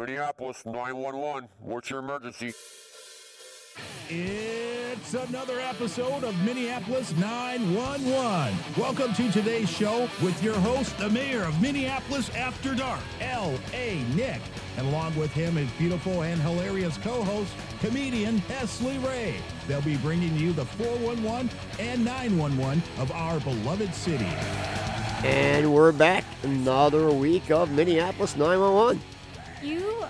Minneapolis 911. What's your emergency? It's another episode of Minneapolis 911. Welcome to today's show with your host, the mayor of Minneapolis After Dark, L.A. Nick. And along with him, his beautiful and hilarious co host, comedian Hessley Rey. They'll be bringing you the 411 and 911 of our beloved city. And we're back. Another week of Minneapolis 911. You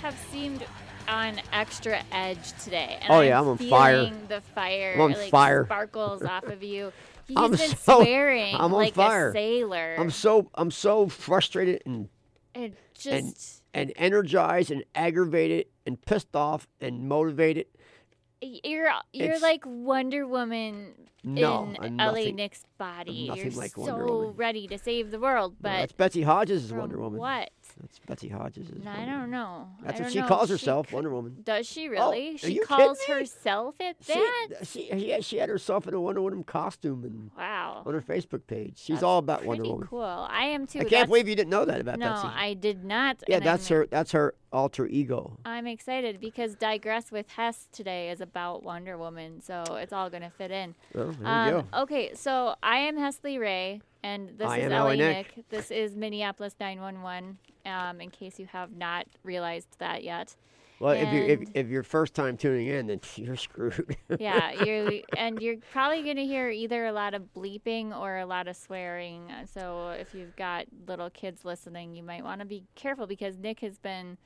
have seemed on extra edge today. And Oh, yeah, I'm on fire. The fire, I'm on like fire. sparkles off of you. He's I'm been so- swearing I'm on like fire. a sailor. I'm so I'm so frustrated and and and just and energized and aggravated and pissed off and motivated. you're you're it's- like Wonder Woman No, in I'm LA Nick's body. nothing You're like so Woman. ready to save the world, No, but that's Betsy Hodges is Wonder Woman. What? That's Betsy Hodges. No, I don't know. That's don't what she know. calls She herself, c- Wonder Woman. Does she Oh, really? are she calls herself it that? Uh, she, she, she had herself in a Wonder Woman costume and Wow. on her Facebook page. She's That's all about Wonder Woman. cool. I am too. I can't That's- believe you didn't know that about No, Betsy. I did not. yeah, that's I'm, her. That's her alter ego. I'm excited because Digress with Hess today is about Wonder Woman, so it's all going to fit in. Well, there you Um, go. okay, so I am Hessley Rey, and this I is LA Nick. Nick. This is Minneapolis 911, um, in case you have not realized that yet. Well, if you if, if you're first time tuning in, then you're screwed. Yeah, you're, and you're probably going to hear either a lot of bleeping or a lot of swearing. Uh, So if you've got little kids listening, you might want to be careful because Nick has been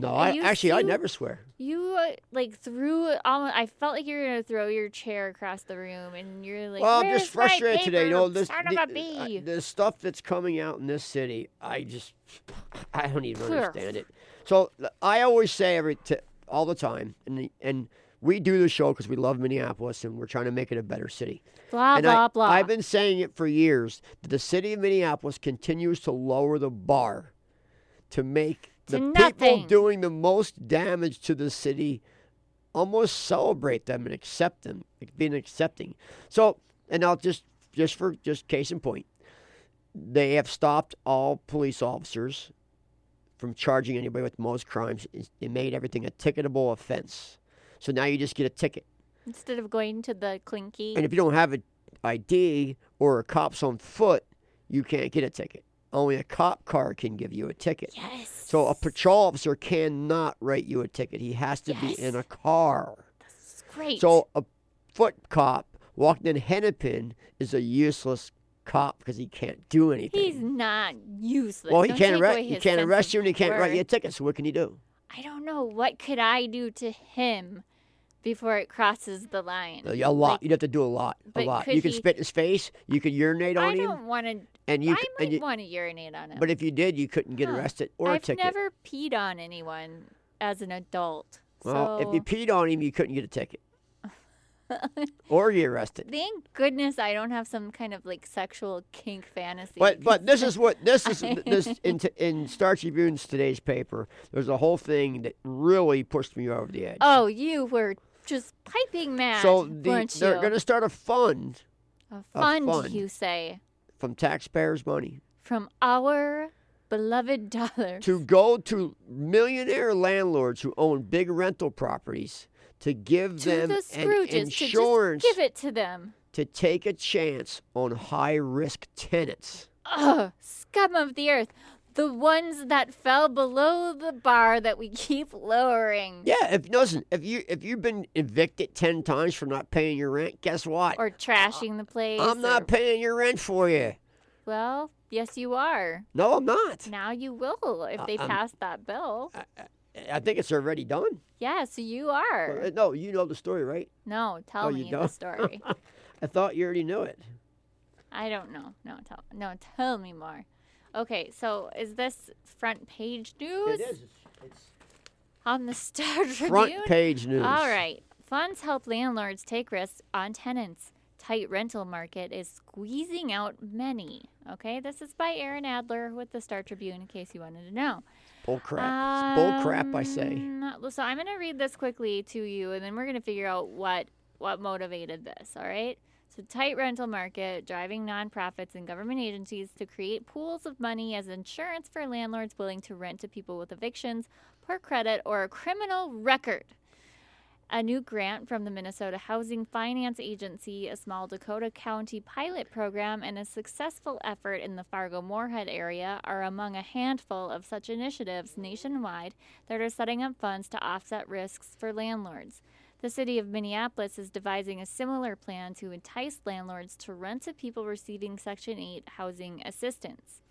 no, I you actually I never swear. You uh, like threw almost. I felt like you were gonna throw your chair across the room, and you're like, well, I'm just frustrated today. You know, this the, bee?" I- the stuff that's coming out in this city, I just I don't even understand it. So I always say every t- all the time, and the- and we do the show because we love Minneapolis and we're trying to make it a better city. blah and blah I, blah. I've been saying it for years that the city of Minneapolis continues to lower the bar to make The people doing the most damage to the city almost celebrate them and accept them, like being accepting. So, and I'll just just for just case in point, they have stopped all police officers from charging anybody with most crimes. They made everything a ticketable offense. So now you just get a ticket. Instead of going to the clinky, And if you don't have an ID or a cop's on foot, you can't get a ticket. Only a cop car can give you a ticket. yes. So a patrol officer cannot write you a ticket. He has to be in a car. It's great. So a foot cop walking in Hennepin is a useless cop because he can't do anything. he's not useless. well, he Don't can't arrest he can't arrest you and he can't write you a ticket. So what can he do? I don't know what could I do to him before it crosses the line. A lot. Like, You'd have to do a lot. A lot. You can he- spit in his face. You could urinate on I him. don't want to. And you I might and you, want to urinate on him. but if you did, you couldn't get Huh. arrested or a I've ticket. I've never peed on anyone as an adult. Well, if you so peed on him, you couldn't get a ticket. or get arrested. thank goodness I don't have some kind of like sexual kink fantasy. But but this is what this is this in t- in Star Tribune's today's paper. There's a whole thing that really pushed me over the edge. oh, you were just piping mad, so the, they're going to start a fund a fund, fund. you say, from taxpayers' money from our beloved dollars. to go to millionaire landlords who own big rental properties to give To them the Scrooges insurance give it to them. to take a chance on high risk tenants. Ugh, scum of the earth. The ones that fell below the bar that we keep lowering. Yeah, if listen, if you if you've been evicted ten times for not paying your rent, guess what? Or trashing the place. I'm not or- paying your rent for you. Well, yes, you are. No, I'm not. Now you will if they I'm- pass that bill. I think it's already done. Yes, you are. Uh, No, you know the story, right? No, tell Oh, me the story. I thought you already knew it. I don't know. No, tell no, tell me more. Okay, so is this front page news It is. It's on the Star Tribune? front page news. All right. Funds help landlords take risks on tenants. Tight rental market is squeezing out many. Okay, this is by Erin Adler with the Star Tribune, in case you wanted to know. Bull crap. It's bull crap, I say. Um, So I'm going to read this quickly to you, and then we're going to figure out what what motivated this. All right. The tight rental market, driving nonprofits and government agencies to create pools of money as insurance for landlords willing to rent to people with evictions, poor credit, or a criminal record. A new grant from the Minnesota Housing Finance Agency, a small Dakota County pilot program, and a successful effort in the Fargo Moorhead area are among a handful of such initiatives nationwide that are setting up funds to offset risks for landlords. The city of Minneapolis is devising a similar plan to entice landlords to rent to people receiving Section 8 housing assistance.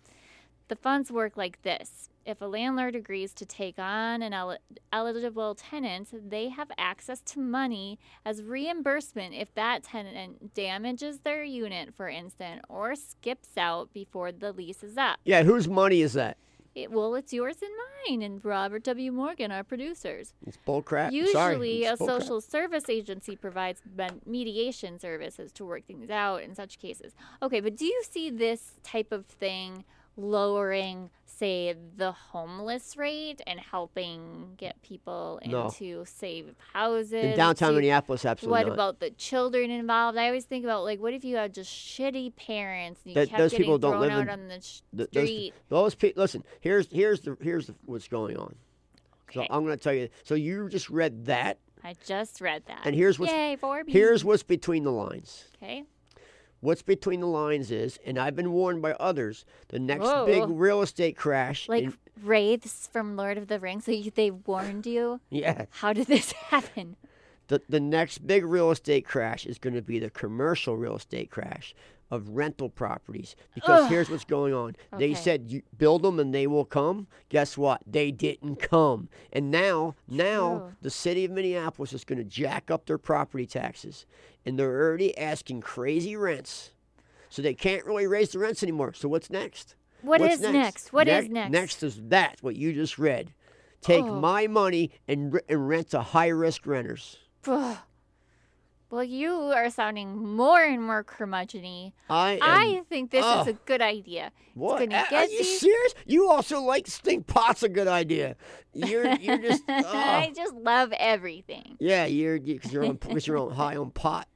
The funds work like this. If a landlord agrees to take on an el- eligible tenant, they have access to money as reimbursement if that tenant damages their unit, for instance, or skips out before the lease is up. Yeah, whose money is that? It, well, it's yours and mine, and Robert W. Morgan, our producers. It's bullcrap. Usually, Sorry, a social service agency provides mediation services to work things out in such cases. Okay, but do you see this type of thing lowering, say, the homeless rate and helping get people No. into safe houses? in downtown Do- Minneapolis. Absolutely What not. about the children involved? I always think about like, what if you had just shitty parents and you That- those people don't live out in- on the sh- Th- street? those people. Listen, here's here's the here's the, what's going on. Okay. So I'm going to tell you. So you just read that, I just read that. and here's what's Yay, here's what's between the lines. okay. What's between the lines is, and I've been warned by others, the next big real estate crash. Like in- wraiths from Lord of the Rings. So you, they warned you. yeah, How did this happen? the the next big real estate crash is going to be the commercial real estate crash of rental properties. Because here's what's going on. They said you build them and they will come. Guess what? They didn't come. And now, now True. the city of Minneapolis is going to jack up their property taxes, and they're already asking crazy rents. So they can't really raise the rents anymore. So what's next? What What's is next? What is next? Next is that what you just read. Take Oh. my money and, and rent to high risk renters. Well, you are sounding more and more curmudgeon I am. I think this oh. is a good idea. what? It's gonna A- Are you these- serious? You also like to think pot's a good idea. You're you're just oh. I just love everything. yeah. You're because you're on because you're on high on pot,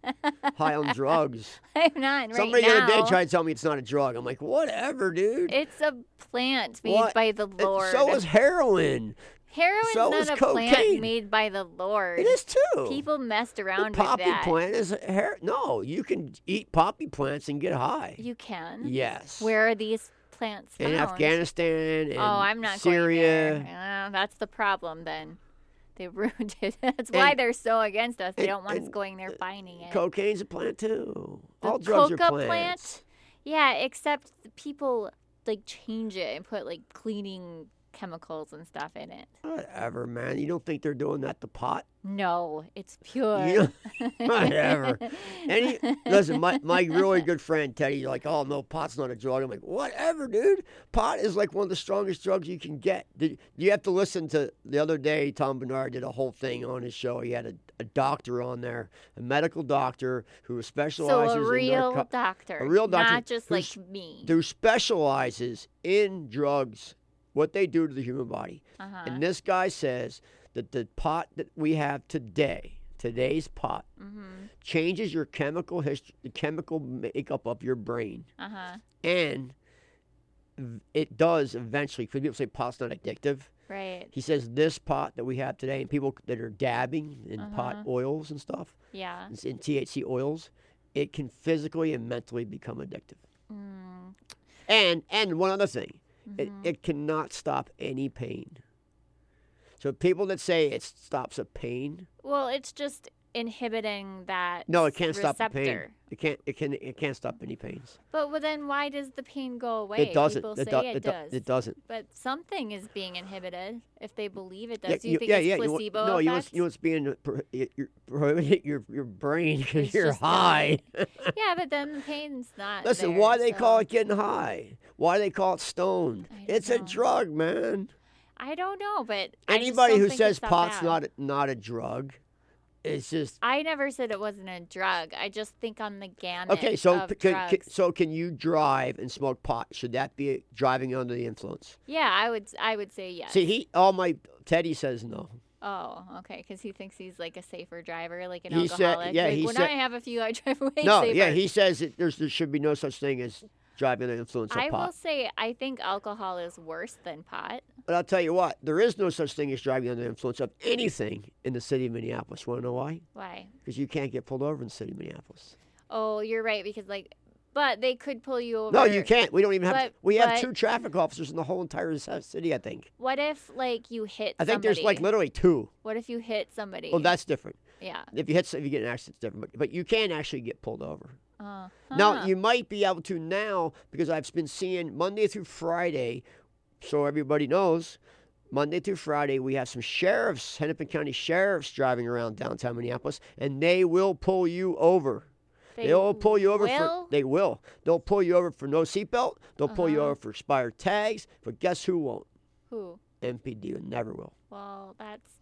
high on drugs. I'm not right Somebody now. the other day tried to tell me it's not a drug. I'm like, whatever, dude. It's a plant made What? by the It- Lord. So is heroin. Heroin's so not is a cocaine. plant made by the Lord. It is too. People messed The around with poppy that. plant is a hair. No, you can eat poppy plants and get high. You can. Yes. Where are these plants found? in Afghanistan and Oh, I'm not Syria. going there. Uh, that's the problem then. They ruined it. That's why they're so against us. They and- don't want us going there finding it. Cocaine's a plant too. The All drugs are plants. plant? Yeah, except people like change it and put like cleaning chemicals and stuff in it. Whatever, man. You don't think they're doing that to pot? No, it's pure. You whatever. Any listen, my my really good friend Teddy's like, oh no, pot's not a drug. I'm like, whatever, dude. Pot is like one of the strongest drugs you can get. Did, you have to listen to the other day? Tom Barnard did a whole thing on his show. He had a, a doctor on there, a medical doctor who so specializes a in real narco- doctor, a real doctor not just like me. who specializes in drugs, what they do to the human body. Uh-huh. And this guy says that the pot that we have today, today's pot, Mm-hmm. changes your chemical history, the chemical makeup of your brain, Uh huh. and it does eventually. Because people say pot's not addictive. Right. He says this pot that we have today, and people that are dabbing in pot Uh-huh. oils and stuff, Yeah. in THC oils, it can physically and mentally become addictive. Mm. And and one other thing, it, Mhm. it cannot stop any pain. So people that say it stops a pain, Well, it's just inhibiting that. no, it can't receptor. stop the pain. It can't. It can. It can't stop any pains. But well, then why does the pain go away? it doesn't. People it, say do- it, it, do- does. it doesn't. But something is being inhibited if they believe it does. Yeah, Do you think yeah, it's yeah. you want- placebo no, you know, you know being you're prohibiting your your brain because you're high. yeah, but then the pain's not. Listen, there, why they call it getting high? Why they call it stoned? It's a drug, man. I don't know, but Anybody who says pot's bad. not a, not a drug, it's just I never said it wasn't a drug. I just think on the gamut okay. So can, can- so can you drive and smoke pot? Should that be driving under the influence? yeah, I would. I would say yes. See, he all my Teddy says no. Oh, okay, because he thinks he's like a safer driver, like an He said- alcoholic. yeah, like, he when said- I have a few, I drive way no, safer. yeah, he says that there's there should be no such thing as driving under the influence of I pot. will say, I think alcohol is worse than pot. But I'll tell you what, there is no such thing as driving under the influence of anything in the city of Minneapolis. Want to know why? Why? Because you can't get pulled over in the city of Minneapolis. Oh, you're right because like, but they could pull you over. No, you can't. We don't even have. But- we have but- two traffic officers in the whole entire uh, city. I think. What if like you hit? I think there's like literally two. What if you hit somebody? Well, that's different. yeah. If you hit, if you get an accident, it's different. But, but you can actually get pulled over. Uh, Now you might be able to now because I've been seeing Monday through Friday, so everybody knows. Monday through Friday, we have some sheriffs, Hennepin County sheriffs, driving around downtown Minneapolis, and they will pull you over. They will pull you over will? for. They will. They'll pull you over for no seatbelt. They'll pull you Uh-huh. over for expired tags. But guess who won't? Who? MPD never will. Well, that's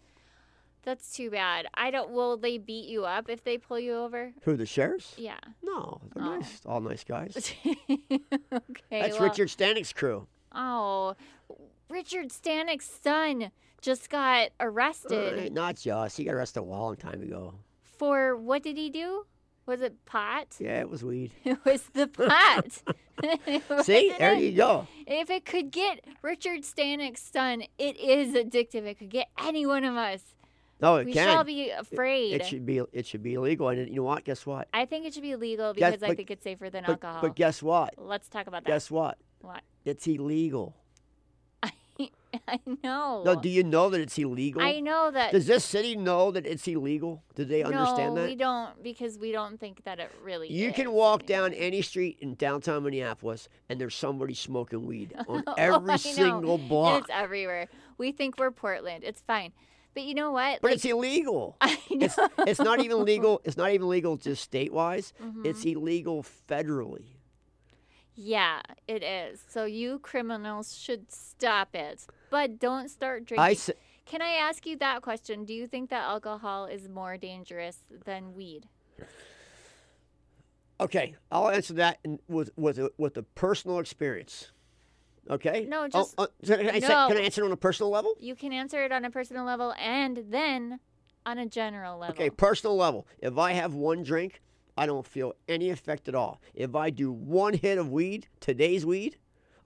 that's too bad. I don't. Will they beat you up if they pull you over? Who the sheriffs? Yeah. No, they're Oh. nice. All nice guys. okay. That's well, Richard Stanek's crew. Oh, Richard Stanek's son just got arrested Uh, not just. He got arrested a long time ago. for what did he do? Was it pot? Yeah, it was weed. It was the pot. See, there you go. If it could get Richard Stanek's son, it is addictive. It could get any one of us. No, it we can. shall be afraid. It should be. It should be illegal. And you know what? Guess what? I think it should be illegal Guess- because I think it's safer than But, alcohol. but guess what? Let's talk about that. Guess what? What? It's illegal. I know. No, do you know that it's illegal? I know that. Does this city know that it's illegal? Do they understand no, that? we don't because we don't think that it really. You is. can walk down any street in downtown Minneapolis and there's somebody smoking weed on Oh, every know. single And block. It's everywhere. We think we're Portland. It's fine, but you know what? But Like, it's illegal. I know. It's it's not even legal. It's not even legal just state wise. Mm-hmm. It's illegal federally. Yeah, it is. So you criminals should stop it, but don't start drinking. I s- Can I ask you that question? Do you think that alcohol is more dangerous than weed? okay. I'll answer that in, with with a, with a personal experience. Okay. No, Oh, just- uh, so can, I No. can I answer it on a personal level? You can answer it on a personal level and then on a general level. Okay, personal level. If I have one drink, I don't feel any effect at all. If I do one hit of weed, today's weed,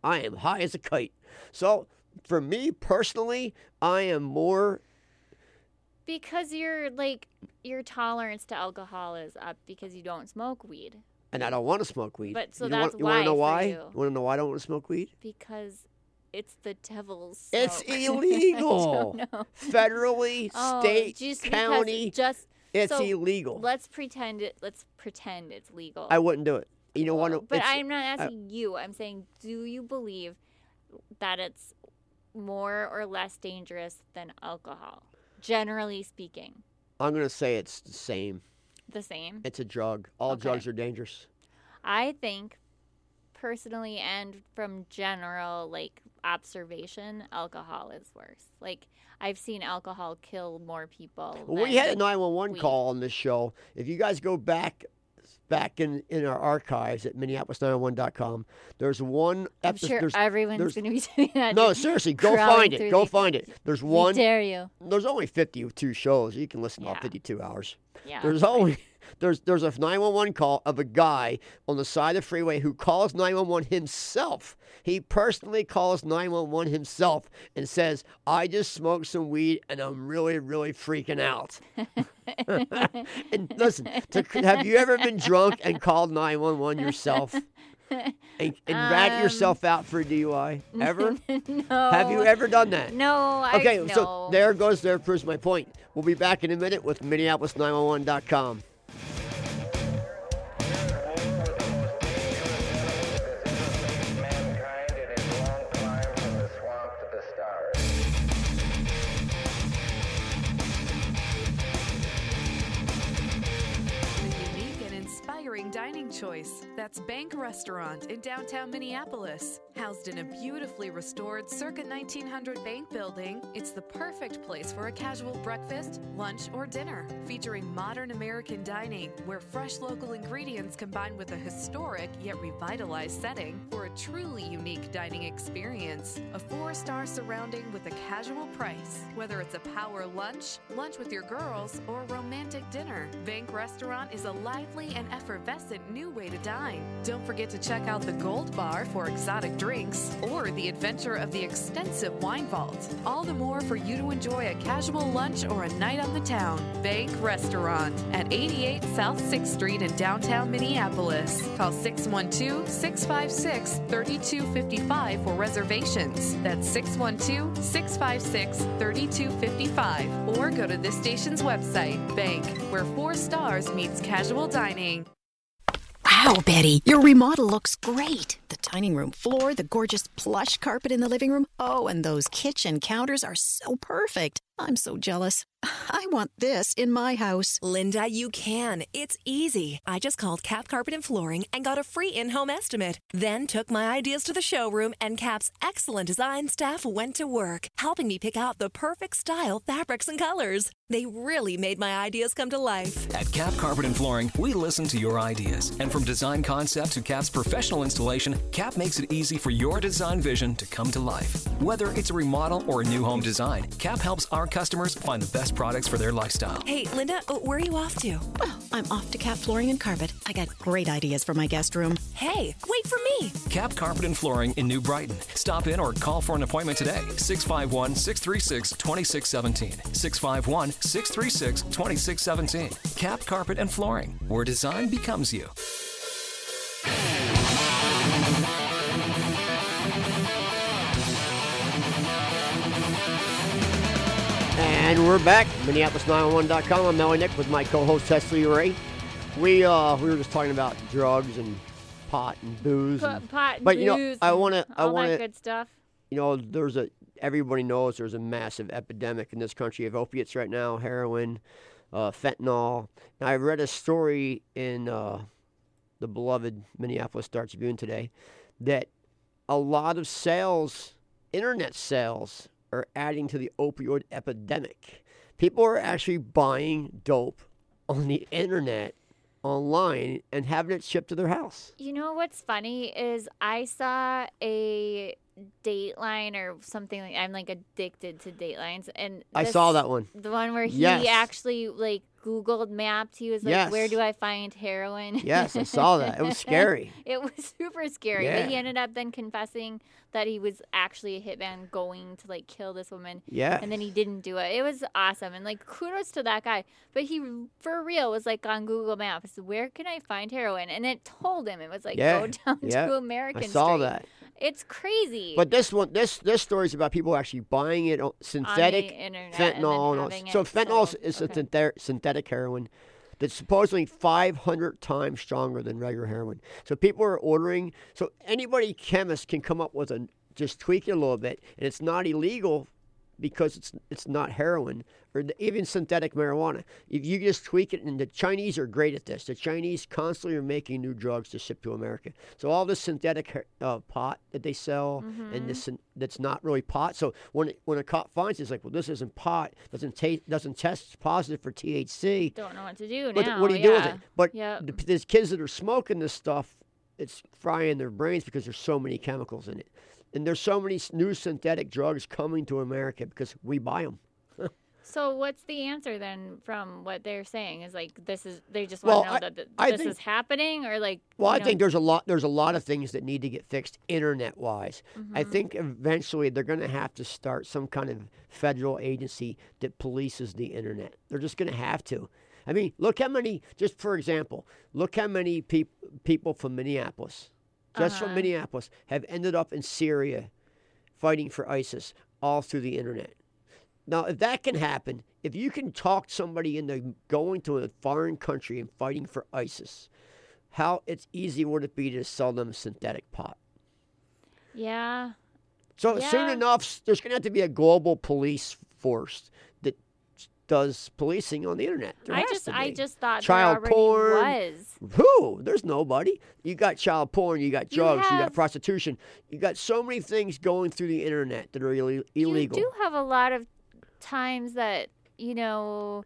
I am high as a kite. So, for me personally, I am more. Because your like your tolerance to alcohol is up because you don't smoke weed. And I don't want to smoke weed. But so you that's what, you wanna know why why? for You you. want to know why I don't want to smoke weed? Because it's the devil's. It's illegal. I don't know. Federally, Oh, state, just county, just it's so illegal. let's pretend it. Let's pretend it's legal. I wouldn't do it. You know what? Well, But I'm not uh, asking you. I'm saying, do you believe that it's more or less dangerous than alcohol? Generally speaking, I'm going to say it's the same. The same. It's a drug. All Okay. drugs are dangerous. I think personally and from general like observation, alcohol is worse. Like I've seen alcohol kill more people. Well, we had a 911 weed. call on this show. If you guys go back back in, in our archives at minneapolis911.com, there's one I'm episode. sure there's, everyone's there's- going to be doing that. no, seriously, go find it. Go the- find it. There's one. dare you. There's only 52 shows. You can listen to all 52 hours. Yeah. There's only there's there's a 911 call of a guy on the side of the freeway who calls 911 himself. He personally calls 911 himself and says, "I just smoked some weed and I'm really really freaking out." and listen, to, have you ever been drunk and called 911 yourself? And, and rat Um, yourself out for a DUI? Ever? no. Have you ever done that? No, I Okay, no. so there goes, there proves my point. We'll be back in a minute with Minneapolis911.com. Choice. That's Bank Restaurant in downtown Minneapolis. Housed in a beautifully restored circa 1900 bank building, it's the perfect place for a casual breakfast, lunch, or dinner. Featuring modern American dining where fresh local ingredients combine with a historic yet revitalized setting for a truly unique dining experience. A four star surrounding with a casual price. Whether it's a power lunch, lunch with your girls, or romantic dinner, Bank Restaurant is a lively and effervescent new way to dine. Don't forget to check out the Gold Bar for exotic drinks or the adventure of the extensive wine vault. All the more for you to enjoy a casual lunch or a night on the town. Bank Restaurant at 88 South 6th Street in downtown Minneapolis. Call 612 656 3255 for reservations. That's 612 656 3255. Or go to this station's website, Bank, where four stars meets casual dining. Wow, Betty, your remodel looks great. The dining room floor, the gorgeous plush carpet in the living room. Oh, and those kitchen counters are so perfect. I'm so jealous. I want this in my house. Linda, you can. It's easy. I just called Cap Carpet and Flooring and got a free in home estimate. Then took my ideas to the showroom, and Cap's excellent design staff went to work, helping me pick out the perfect style, fabrics, and colors. They really made my ideas come to life. At Cap Carpet and Flooring, we listen to your ideas. And from design concept to Cap's professional installation, Cap makes it easy for your design vision to come to life. Whether it's a remodel or a new home design, Cap helps our customers find the best products for their lifestyle. Hey, Linda, uh, where are you off to? Well, I'm off to Cap Flooring and Carpet. I got great ideas for my guest room. Hey, wait for me. Cap Carpet and Flooring in New Brighton. Stop in or call for an appointment today. 651 636 2617. 651 636 2617. Cap Carpet and Flooring, where design becomes you. And we're back. Minneapolis911.com. I'm Melly Nick with my co-host Hessley Rey. We uh we were just talking about drugs and pot and booze. P- and- pot, but you know, booze, I want to I all want that to good stuff. you know, there's a everybody knows there's a massive epidemic in this country of opiates right now, heroin, uh, fentanyl. Now, I read a story in uh, the beloved Minneapolis Star Tribune today that a lot of sales, internet sales, are adding to the opioid epidemic. People are actually buying dope on the internet, online, and having it shipped to their house. You know what's funny is I saw a Dateline or something like I'm like addicted to Datelines, and I saw that one. The one where he Yes. actually like Googled mapped. He was like, "Where do I find heroin?" Yes, I saw that. It was scary. it was super scary. But he ended up then confessing that he was actually a hitman going to like kill this woman. Yeah. And then he didn't do it. It was awesome. And like kudos to that guy. But he for real was like on Google Maps, where can I find heroin? And it told him it was like Yeah, go down yeah, to American I saw Street. that. It's crazy. But this one, this this story is about people actually buying it uh, on synthetic fentanyl. and so fentanyl sold. is a Okay. synthet- synthetic heroin that's supposedly 500 times stronger than regular heroin. So people are ordering. So anybody chemist can come up with a just tweak it a little bit, and it's not illegal because it's it's not heroin or the, even synthetic marijuana. If you just tweak it, and the Chinese are great at this. The Chinese constantly are making new drugs to ship to America. So all this synthetic uh, pot that they sell, and this that's not really pot. So when it, when a cop finds it, it's like, well, this isn't pot. Doesn't taste doesn't test positive for THC. don't know what to do But now. what do you do with it? But Yep. the, there's kids that are smoking this stuff. It's frying their brains because there's so many chemicals in it, and there's so many new synthetic drugs coming to America because we buy them. So what's the answer then from what they're saying? Is like this is they just Well, want to know I- that th- I this think- is happening or like Well, I know, think there's a lot. There's a lot of things that need to get fixed internet wise. I Mhm. think eventually they're going to have to start some kind of federal agency that polices the internet. They're just going to have to. I mean, look how many. Just for example, look how many peop- people from Minneapolis, just from Uh-huh. Minneapolis, have ended up in Syria, fighting for ISIS, all through the internet. Now, if that can happen, if you can talk somebody into going to a foreign country and fighting for ISIS, how it's easy would it be to sell them synthetic pot? yeah. So soon enough, there's going to have to be a global police force does policing on the internet. There I just I just thought child porn. was. Who? There's nobody. You got child porn. You got You drugs. You, got prostitution. You got so many things going through the internet that are Ill- illegal. You do have a lot of times that you know.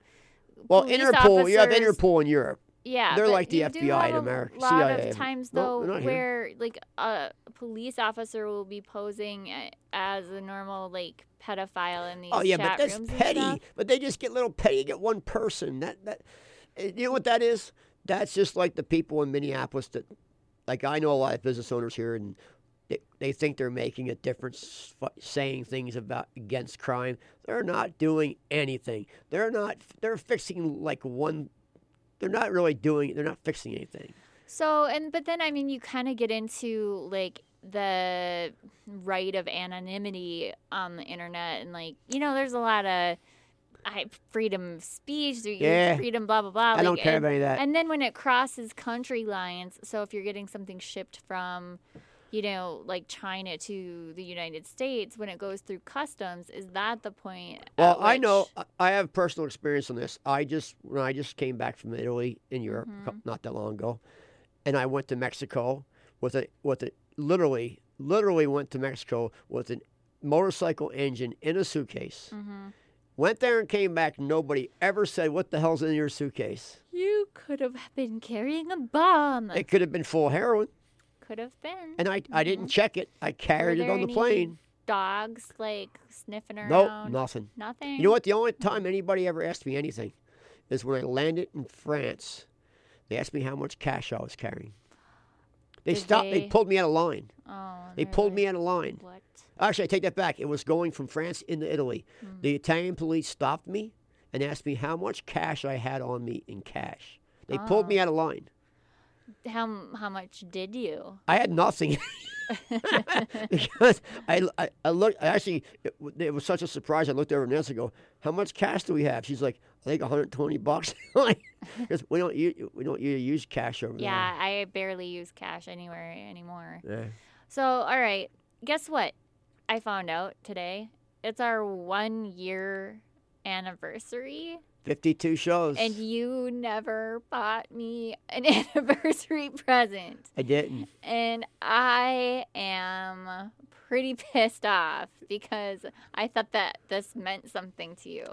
well, Interpol. You have officers- Interpol in Europe. Yeah, They're like the FBI in America, A lot CIA. of times, though, here. where like a police officer will be posing as a normal like pedophile in these Oh yeah, but that's petty. But they just get little petty. You get one person. That that eh, you know what that is? That's just like the people in Minneapolis that, like I know a lot of business owners here, and they, they think they're making a difference, saying things about against crime. They're not doing anything. They're not. They're fixing like one. They're not really doing. They're not fixing anything. So and but then I mean you kind of get into like the right of anonymity on the internet and like you know there's a lot of I, freedom of speech, Yeah. freedom, blah blah blah. I don't care and, about any of that. And then when it crosses country lines, so if you're getting something shipped from, you know, like China to the United States, when it goes through customs, is that the point? Well, I know I- I have personal experience on this. I just when I just came back from Italy in Europe Mm-hmm. not that long ago, and I went to Mexico with a with a literally literally went to Mexico with a motorcycle engine in a suitcase. Mm-hmm. Went there and came back. Nobody ever said, "What the hell's in your suitcase?" You could have been carrying a bomb. It could have been full of heroin, could have been. and I I didn't check it. I carried it on the plane. Dogs like sniffing Nope, around. nothing. Nothing. You know what? The only time anybody ever asked me anything is when I landed in France. They asked me how much cash I was carrying. They Did stopped. They they- pulled me out of line. Oh, They pulled me out of line. What? Actually, I take that back. It was going from France into Italy. Hmm. The Italian police stopped me and asked me how much cash I had on me in cash. They pulled Ah. me out of line. How how much did you? I had nothing because I, I, I looked. I actually, it, it was such a surprise. I looked over Nancy and go, "How much cash do we have?" She's like, "I think 120 bucks." Because we don't we don't use cash over there. Yeah, I barely use cash anywhere anymore. Yeah. So, all right. Guess what? I found out today. It's our one year anniversary, 52 shows. and you never bought me an anniversary present. I didn't. And I am pretty pissed off because I thought that this meant something to you.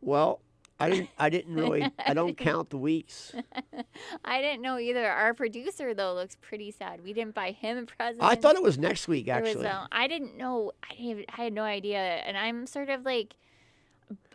Well, I didn't. I didn't really. I don't count the weeks. I didn't know either. Our producer though looks pretty sad. We didn't buy him a present. I thought it was next week. There was, Actually, um, I didn't know. I, didn't, I had no idea, and I'm sort of like,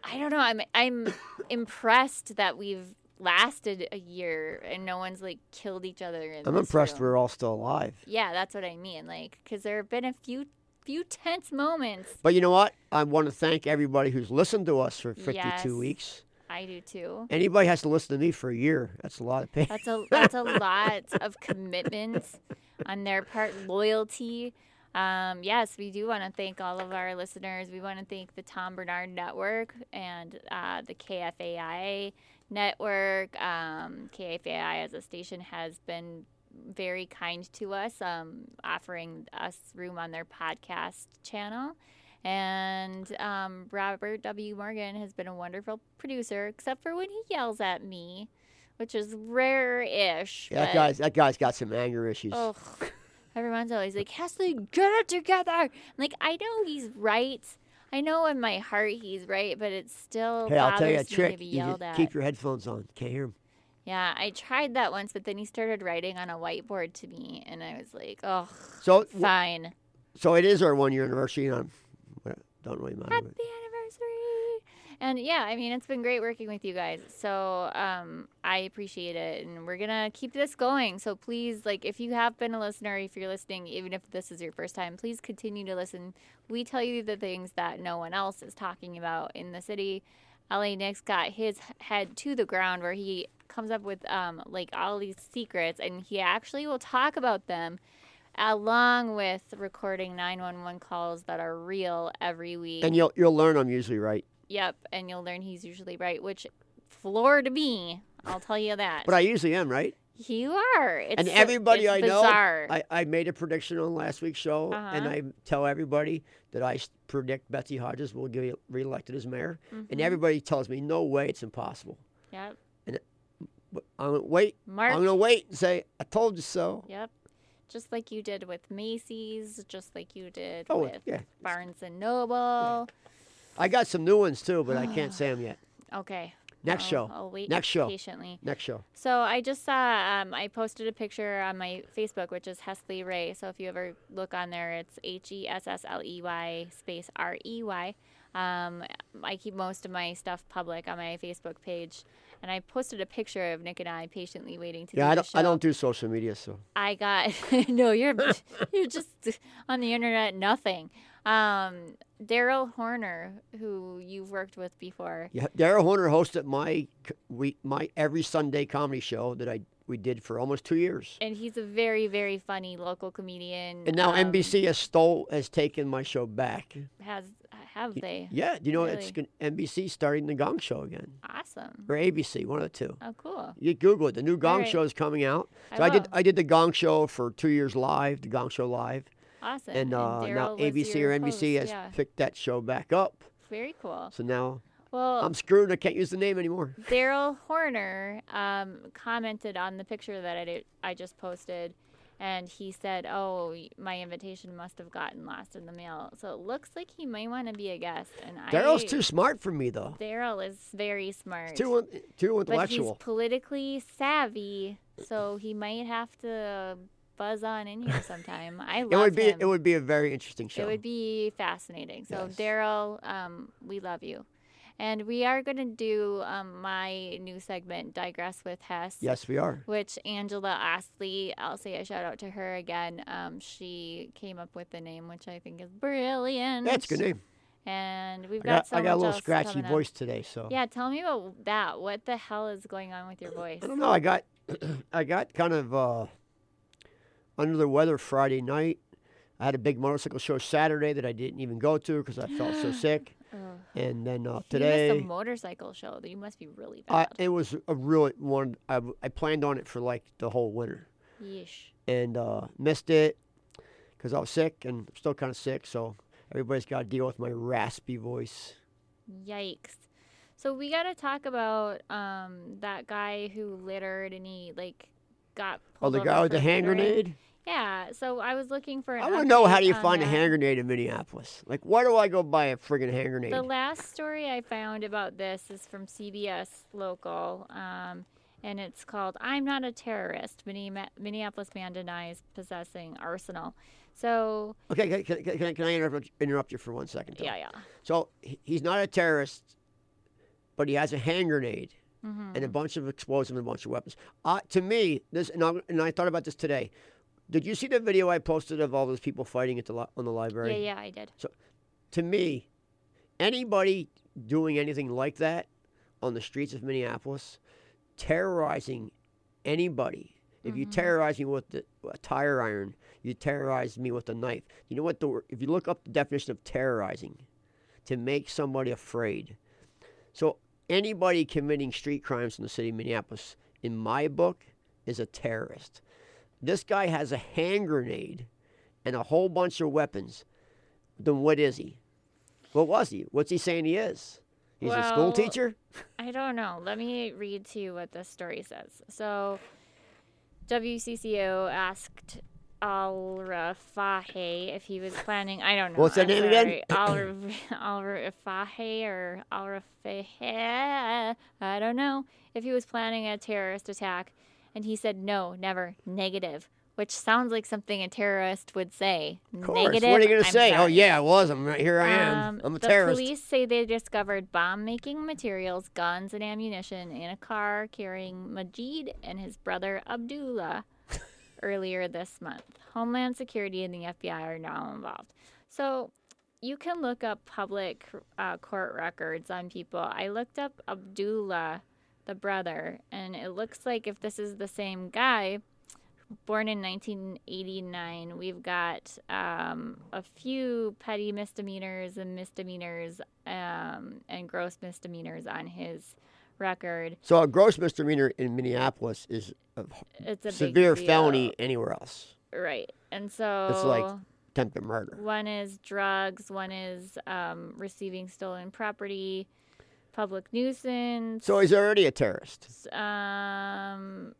I don't know. I'm I'm impressed that we've lasted a year and no one's like killed each other. In I'm impressed room. we're all still alive. Yeah, that's what I mean. Like, because there have been a few few tense moments. But you know what? I want to thank everybody who's listened to us for 52 Yes. weeks. I do too. Anybody has to listen to me for a year. That's a lot of pay. That's a that's a lot of commitment on their part, loyalty. Um, yes, we do want to thank all of our listeners. We want to thank the Tom Barnard Network and uh, the KFAI Network. Um, KFAI as a station has been very kind to us, um, offering us room on their podcast channel. And um, Robert W. Morgan has been a wonderful producer, except for when he yells at me, which is rare-ish. that guy's that guy's got some anger issues. Ugh. always once in a like, Hessley, get it together. I'm like, I know he's right. I know in my heart he's right, but it still hey, I'll bothers tell you a trick. You keep your headphones on. Can't hear him. Yeah, I tried that once, but then he started writing on a whiteboard to me, and I was like, oh, So, w- fine. so it is our one year anniversary, and I'm don't really mind. Happy. And yeah, I mean, it's been great working with you guys. So um, I appreciate it. And we're going to keep this going. So please, like, if you have been a listener, if you're listening, even if this is your first time, please continue to listen. We tell you the things that no one else is talking about in the city. LA Nick's got his head to the ground where he comes up with um, like all these secrets and he actually will talk about them along with recording 911 calls that are real every week. And you'll you'll learn I'm usually right. Yep, and you'll learn he's usually right, which floored me. I'll tell you that. But I usually am right. You are. It's and so- everybody it's I know, bizarre. I, I made a prediction on last week's show, and Uh-huh. I tell everybody that I predict Betsy Hodges will get reelected as mayor, Mm-hmm. and everybody tells me, no way, it's impossible. Yep. And I'm gonna wait. March. I'm gonna wait and say, I told you so. Yep. Just like you did with Macy's, just like you did Oh, with yeah. Barnes and Noble. I got some new ones too, but I can't say them yet. Okay. Next I'll- show. I'll wait Next show. patiently. Next show. So I just saw um, I posted a picture on my Facebook, which is Hessley Rey. So if you ever look on there, it's H E S S L E Y space R E Y. Um, I keep most of my stuff public on my Facebook page, and I posted a picture of Nick and I patiently waiting to Yeah, do I don't. I don't do social media, so I got no. You're you're just on the internet. Nothing. Um, Daryl Horner, who you've worked with before. yeah. Daryl Horner hosted my we my every Sunday comedy show that I we did for almost two years, And he's a very, very funny local comedian. and now um, NBC has stole has taken my show back. has have they? Yeah, do you know it's Really? gon- NBC starting the Gong Show again Awesome. or ABC, one of the two. Oh, cool. You Google it. The new Gong right. Show is coming out. I So I, did. I did the Gong Show for two years live. The Gong Show live, Awesome. and, uh, now ABC or NBC host, has yeah. picked that show back up. Very cool. So now Well, I'm screwed. I can't use the name anymore. Daryl Horner um, commented on the picture that I did, I just posted, and he said, "Oh, my invitation must have gotten lost in the mail." So it looks like he might want to be a guest. And Daryl's too smart for me though. Daryl is very smart. Too in- too but he's politically savvy, so he might have to buzz on in here sometime. I love It would be him. it would be a very interesting show. It would be fascinating. So, Yes. Daryl, um, we love you. And we are going to do um, my new segment, Digress with Hess. yes, we are. Which Angela Astley, I'll say a shout out to her again. Um, she came up with the name, which I think is brilliant. That's a good name. And we've I got, got, so I got a little scratchy up. voice today, so Yeah, tell me about that. What the hell is going on with your voice? I don't know. I got I got kind of uh, under the weather Friday night. I had a big motorcycle show Saturday that I didn't even go to because I felt so sick. Ugh. And then uh, You missed today, a motorcycle show. That you must be really I, bad. it was a really one. I, I planned on it for like the whole winter Yeesh. and uh, missed it because I was sick and I'm still kind of sick. So everybody's got to deal with my raspy voice. Yikes. So we got to talk about um that guy who littered and he like got Oh, the guy with the hand littering. grenade. Yeah. So I was looking for. I want to know how do you find a hand grenade in Minneapolis? Like, where do I go buy a friggin' hand grenade? The last story I found about this is from CBS Local, um, and it's called "I'm Not a Terrorist." Minneapolis man denies possessing arsenal. So Okay, can, can, can, can I- interrupt, interrupt you for one second? Yeah, yeah. So he's not a terrorist, but he has a hand grenade Mm-hmm. and a bunch of explosives and a bunch of weapons. Uh, to me, this and I, and I thought about this today. Did you see the video I posted of all those people fighting at the li- on the library? Yeah, yeah, I did. So, to me, anybody doing anything like that on the streets of Minneapolis, terrorizing anybody. If you mm-hmm. terrorize me with the, a tire iron, you terrorize me with a knife. You know what? The, if you look up the definition of terrorizing, to make somebody afraid. So anybody committing street crimes in the city of Minneapolis, in my book, is a terrorist. This guy has a hand grenade and a whole bunch of weapons. Then what is he? What was he? What's he saying he is? He's a school teacher? I don't know. Let me read to you what the story says. So, WCCO asked Alra Fahe if he was planning. I don't know. What's that name again? sorry. Alra Fahe or Alra Fahe. I don't know if he was planning a terrorist attack, and he said no, never, negative. Which sounds like something a terrorist would say. Of course. Negative. What are you going to say? Oh, yeah, I was. I'm right here. I am. Um, I'm a the terrorist. police say they discovered bomb making materials, guns, and ammunition in a car carrying Majid and his brother Abdullah earlier this month. Homeland Security and the FBI are now involved. So you can look up public uh, court records on people. I looked up Abdullah, the brother, and it looks like if this is the same guy, born in 1989. We've got um, a few petty misdemeanors and misdemeanors um, and gross misdemeanors on his record. So a gross misdemeanor in Minneapolis is a It's a severe felony anywhere else. Right. And so It's like attempted murder. one is drugs, one is um, receiving stolen property, public nuisance. So he's already a terrorist. um,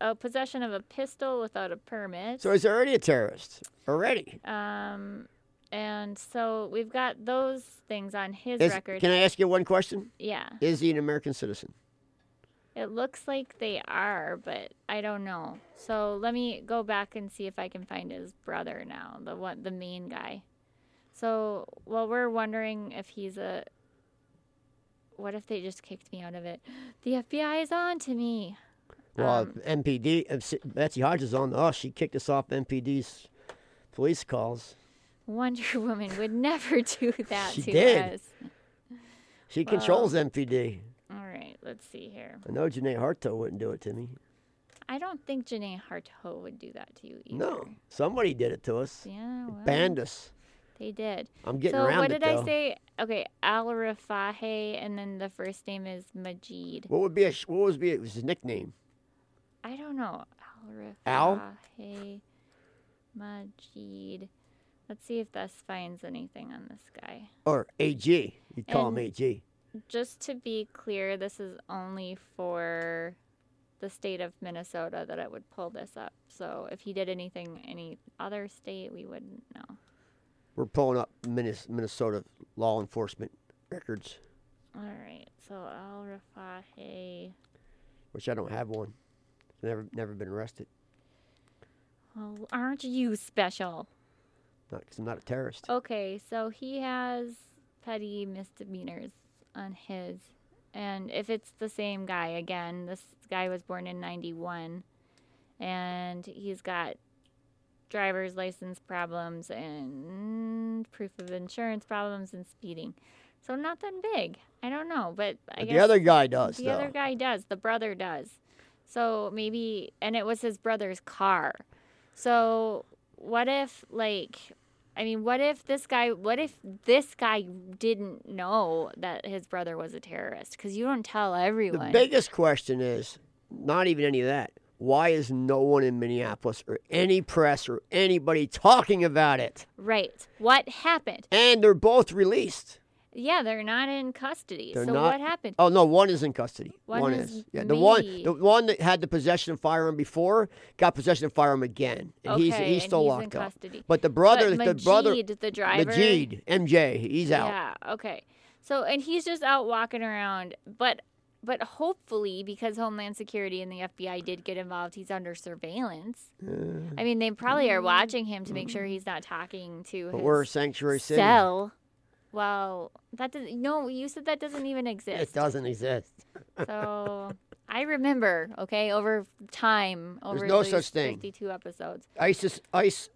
a possession of a pistol without a permit. So he's already a terrorist. Already. um, and so we've got those things on his Is- record. can I ask you one question? yeah, Is he an American citizen? it looks like they are, but I don't know. So let me go back and see if I can find his brother now, the one, the main guy. So, well, we're wondering if he's a. What if they just kicked me out of it? The FBI is on to me. Well, Um, MPD, uh, Betsy Hodges is on us. She kicked us off MPD's police calls. Wonder Woman would never do that She to did. us. She controls MPD. All right, let's see here. I know Janeé Harteau wouldn't do it to me. I don't think Janeé Harteau would do that to you either. No, somebody did it to us. Yeah, well, Banned us. They did. I'm getting so around what it, did I say? Okay, Al Rafahe, and then the first name is Majid. What would be a, what would be was his nickname? I don't know. Al? Al-Rafahe Majid. Let's see if this finds anything on this guy. Or AG. You'd call him AG. Just to be clear, this is only for the state of Minnesota that it would pull this up. So if he did anything any other state, we wouldn't know. We're pulling up Minnesota law enforcement records, All right. So Al Rafahe. which I don't have one. Never never been arrested. Oh, aren't you special? Not because I'm not a terrorist. Okay, so he has petty misdemeanors on his. And if it's the same guy again, this guy was born in 91 and he's got driver's license problems and proof of insurance problems and speeding. So nothing big. I don't know, but I But guess the other guy does, The though. other guy does. The brother does. So maybe, and it was his brother's car. So what if, like, I mean, what if this guy, what if this guy didn't know that his brother was a terrorist? Because you don't tell everyone. The biggest question is not even any of that. Why is no one in Minneapolis or any press or anybody talking about it? right. What happened? And they're both released. Yeah, they're not in custody. They're so not. what happened? Oh no, one is in custody. One is. is Yeah, the one, the one that had the possession of firearm before got possession of firearm again, and he's Okay, he's and still he's locked up. custody. But the brother, But the brother, Majid, the driver- Majid, MJ, he's out. Yeah. Okay. So and he's just out walking around, but but hopefully because Homeland Security and the FBI did get involved, he's under surveillance. I mean, they probably are watching him to make sure mm-hmm. he's not talking to But his we're a sanctuary city. cell. Well, that doesn't. no. You said that doesn't even exist. It doesn't exist. So I remember. Okay, over time, over no these such thing. Fifty-two episodes. ISIS, ICE,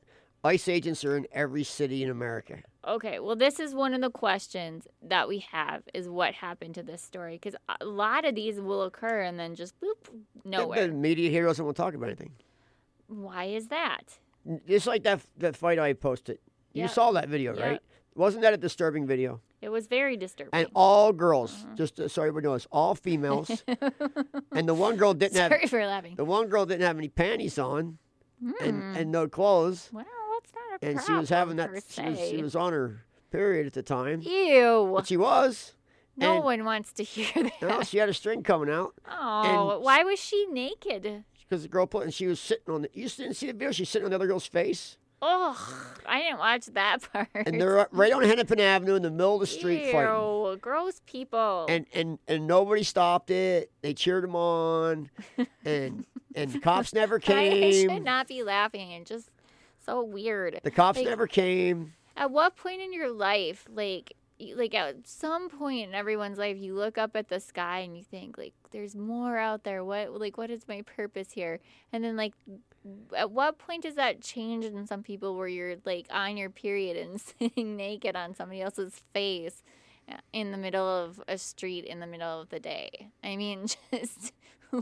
ICE agents are in every city in America. Okay, well, this is one of the questions that we have is what happened to this story because a lot of these will occur and then just boop nowhere. The media here doesn't want to talk about anything. Why is that? It's like that that fight I posted. You Yeah. saw that video, Yeah. right? Wasn't that a disturbing video? It was very disturbing. And all girls, Uh-huh. just uh, so everybody knows, all females. and the one girl didn't Sorry have for laughing. the one girl didn't have any panties on, and, and no clothes, not a and she was having that. She was, she was on her period at the time. Ew. But she was. No and- one wants to hear that. No, she had a string coming out oh, why was she naked? because the girl put, and she was sitting on the. You didn't see the video? She's sitting on the other girl's face, Oh, I didn't watch that part. and they're right on Hennepin Avenue in the middle of the street Ew, fighting. gross people. and and and nobody stopped it. They cheered them on, and and the cops never came. I should not be laughing. It's just so weird. The cops Like, never came. At what point in your life, like, like at some point in everyone's life, you look up at the sky and you think, like, there's more out there. What, like, what is my purpose here? And then, like, at what point does that change in some people where you're like on your period and sitting naked on somebody else's face uh, in the middle of a street in the middle of the day? I mean, just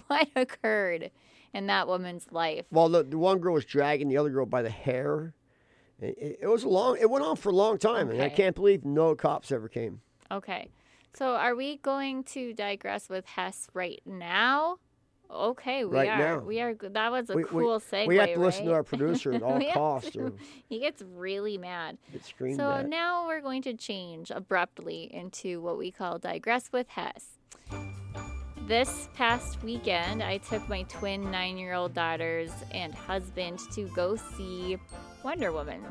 what occurred in that woman's life? Well, the, the one girl was dragging the other girl by the hair. It, it, was a long. It went on for a long time, and I can't believe no cops ever came. Okay. So are we going to digress with Hess right now? Okay, we Right are. now. We are. good. That was a We- we- cool segue. we have to listen to our producer at all We costs, to. He gets really mad. get screamed So at. now we're going to change abruptly into what we call digress with Hess. This past weekend, I took my twin nine year old daughters and husband to go see Wonder Woman,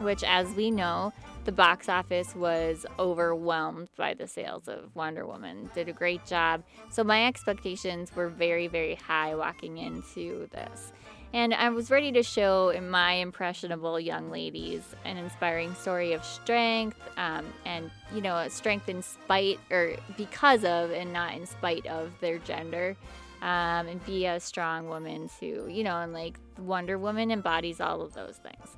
which, as we know, the box office was overwhelmed by the sales of Wonder Woman. Did a great job. So my expectations were very, very high walking into this. And I was ready to show my impressionable young ladies an inspiring story of strength um, and, you know, strength in spite or because of and not in spite of their gender. Um, and be a strong woman too, you know, and like Wonder Woman embodies all of those things.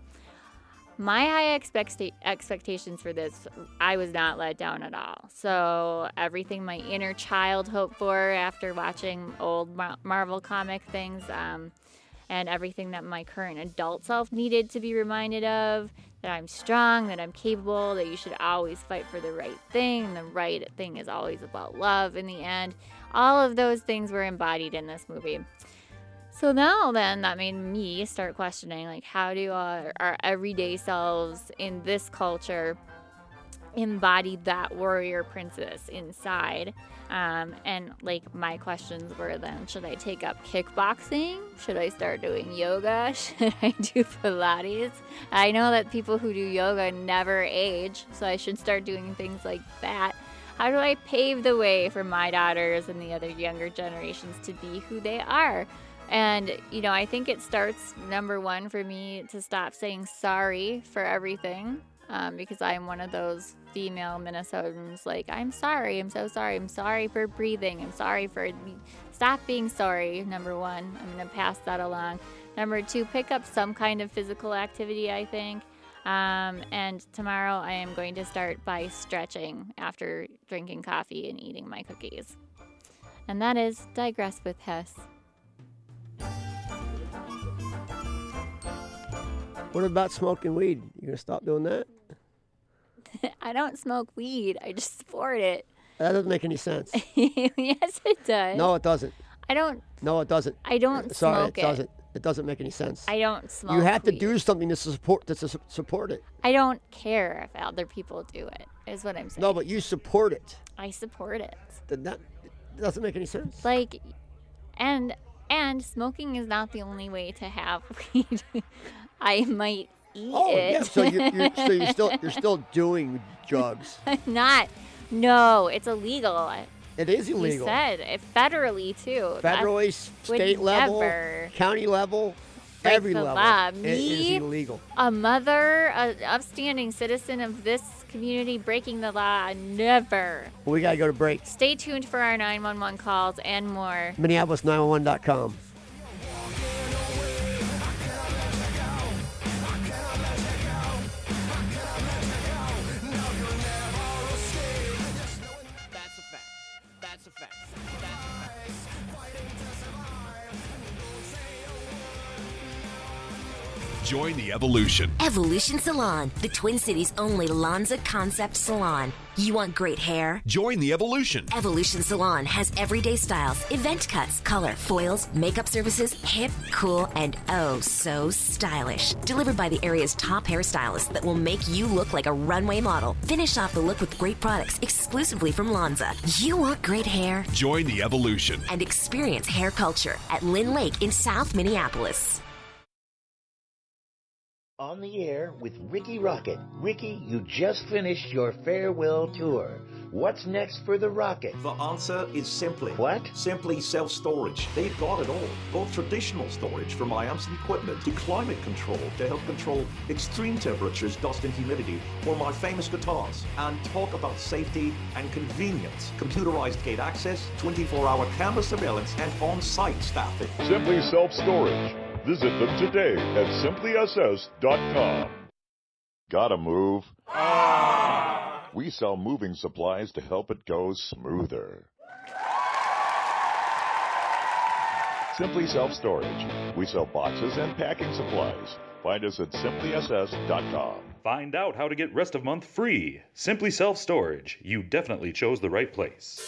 My high expect- expectations for this, I was not let down at all. So, everything my inner child hoped for after watching old Mar- Marvel comic things, um, and everything that my current adult self needed to be reminded of that I'm strong, that I'm capable, that you should always fight for the right thing. The right thing is always about love in the end. All of those things were embodied in this movie. So now, then, that made me start questioning like, how do our, our everyday selves in this culture embody that warrior princess inside? Um, and like, my questions were then should I take up kickboxing? Should I start doing yoga? Should I do Pilates? I know that people who do yoga never age, so I should start doing things like that. How do I pave the way for my daughters and the other younger generations to be who they are? And, you know, I think it starts number one for me to stop saying sorry for everything um, because I'm one of those female Minnesotans. Like, I'm sorry. I'm so sorry. I'm sorry for breathing. I'm sorry for. Stop being sorry, number one. I'm to pass that along. Number two, pick up some kind of physical activity, I think. Um, and tomorrow I am going to start by stretching after drinking coffee and eating my cookies. And that is Digress with Hess. What about smoking weed? You gonna stop doing that? I don't smoke weed. I just sport it. That doesn't make any sense. yes, it does. No, it doesn't. I don't. No, it doesn't. I don't uh, Sorry, smoke it it. doesn't. It doesn't make any sense. I don't smoke. you have to weed. do something to support to su- support it. I don't care if other people do it. Is what I'm saying. No, but you support it. I support it. Then that it doesn't make any sense. Like, and and smoking is not the only way to have weed. I might eat oh it. yeah, so you you're, so you still you're still doing drugs. not. No, it's illegal. It is illegal. You said it federally too. Federally, state level, never county level, every level. law. It is Me, illegal. a mother, an upstanding citizen of this community, breaking the law. Never. We gotta go to break. Stay tuned for our 911 calls and more. Minneapolis911.com. Join the evolution. Evolution Salon, the Twin Cities' only Lanza concept salon. You want great hair? Join the evolution. Evolution Salon has everyday styles, event cuts, color, foils, makeup services, hip, cool, and oh so stylish. Delivered by the area's top hairstylists that will make you look like a runway model. Finish off the look with great products exclusively from Lanza. You want great hair? Join the evolution. And experience hair culture at Lyn-Lake in South Minneapolis. On the air with Ricky Rocket. Ricky, you just finished your farewell tour. What's next for the Rocket? The answer is simply. What? Simply self storage. They've got it all. Both traditional storage for my amps and equipment to climate control to help control extreme temperatures, dust, and humidity for my famous guitars. And talk about safety and convenience. Computerized gate access, 24 hour camera surveillance, and on site staffing. Simply Self Storage. Visit them today at simplyss.com. Gotta move? We sell moving supplies to help it go smoother. Simply Self Storage. We sell boxes and packing supplies. Find us at simplyss.com. Find out how to get rest of month free. Simply Self Storage. You definitely chose the right place.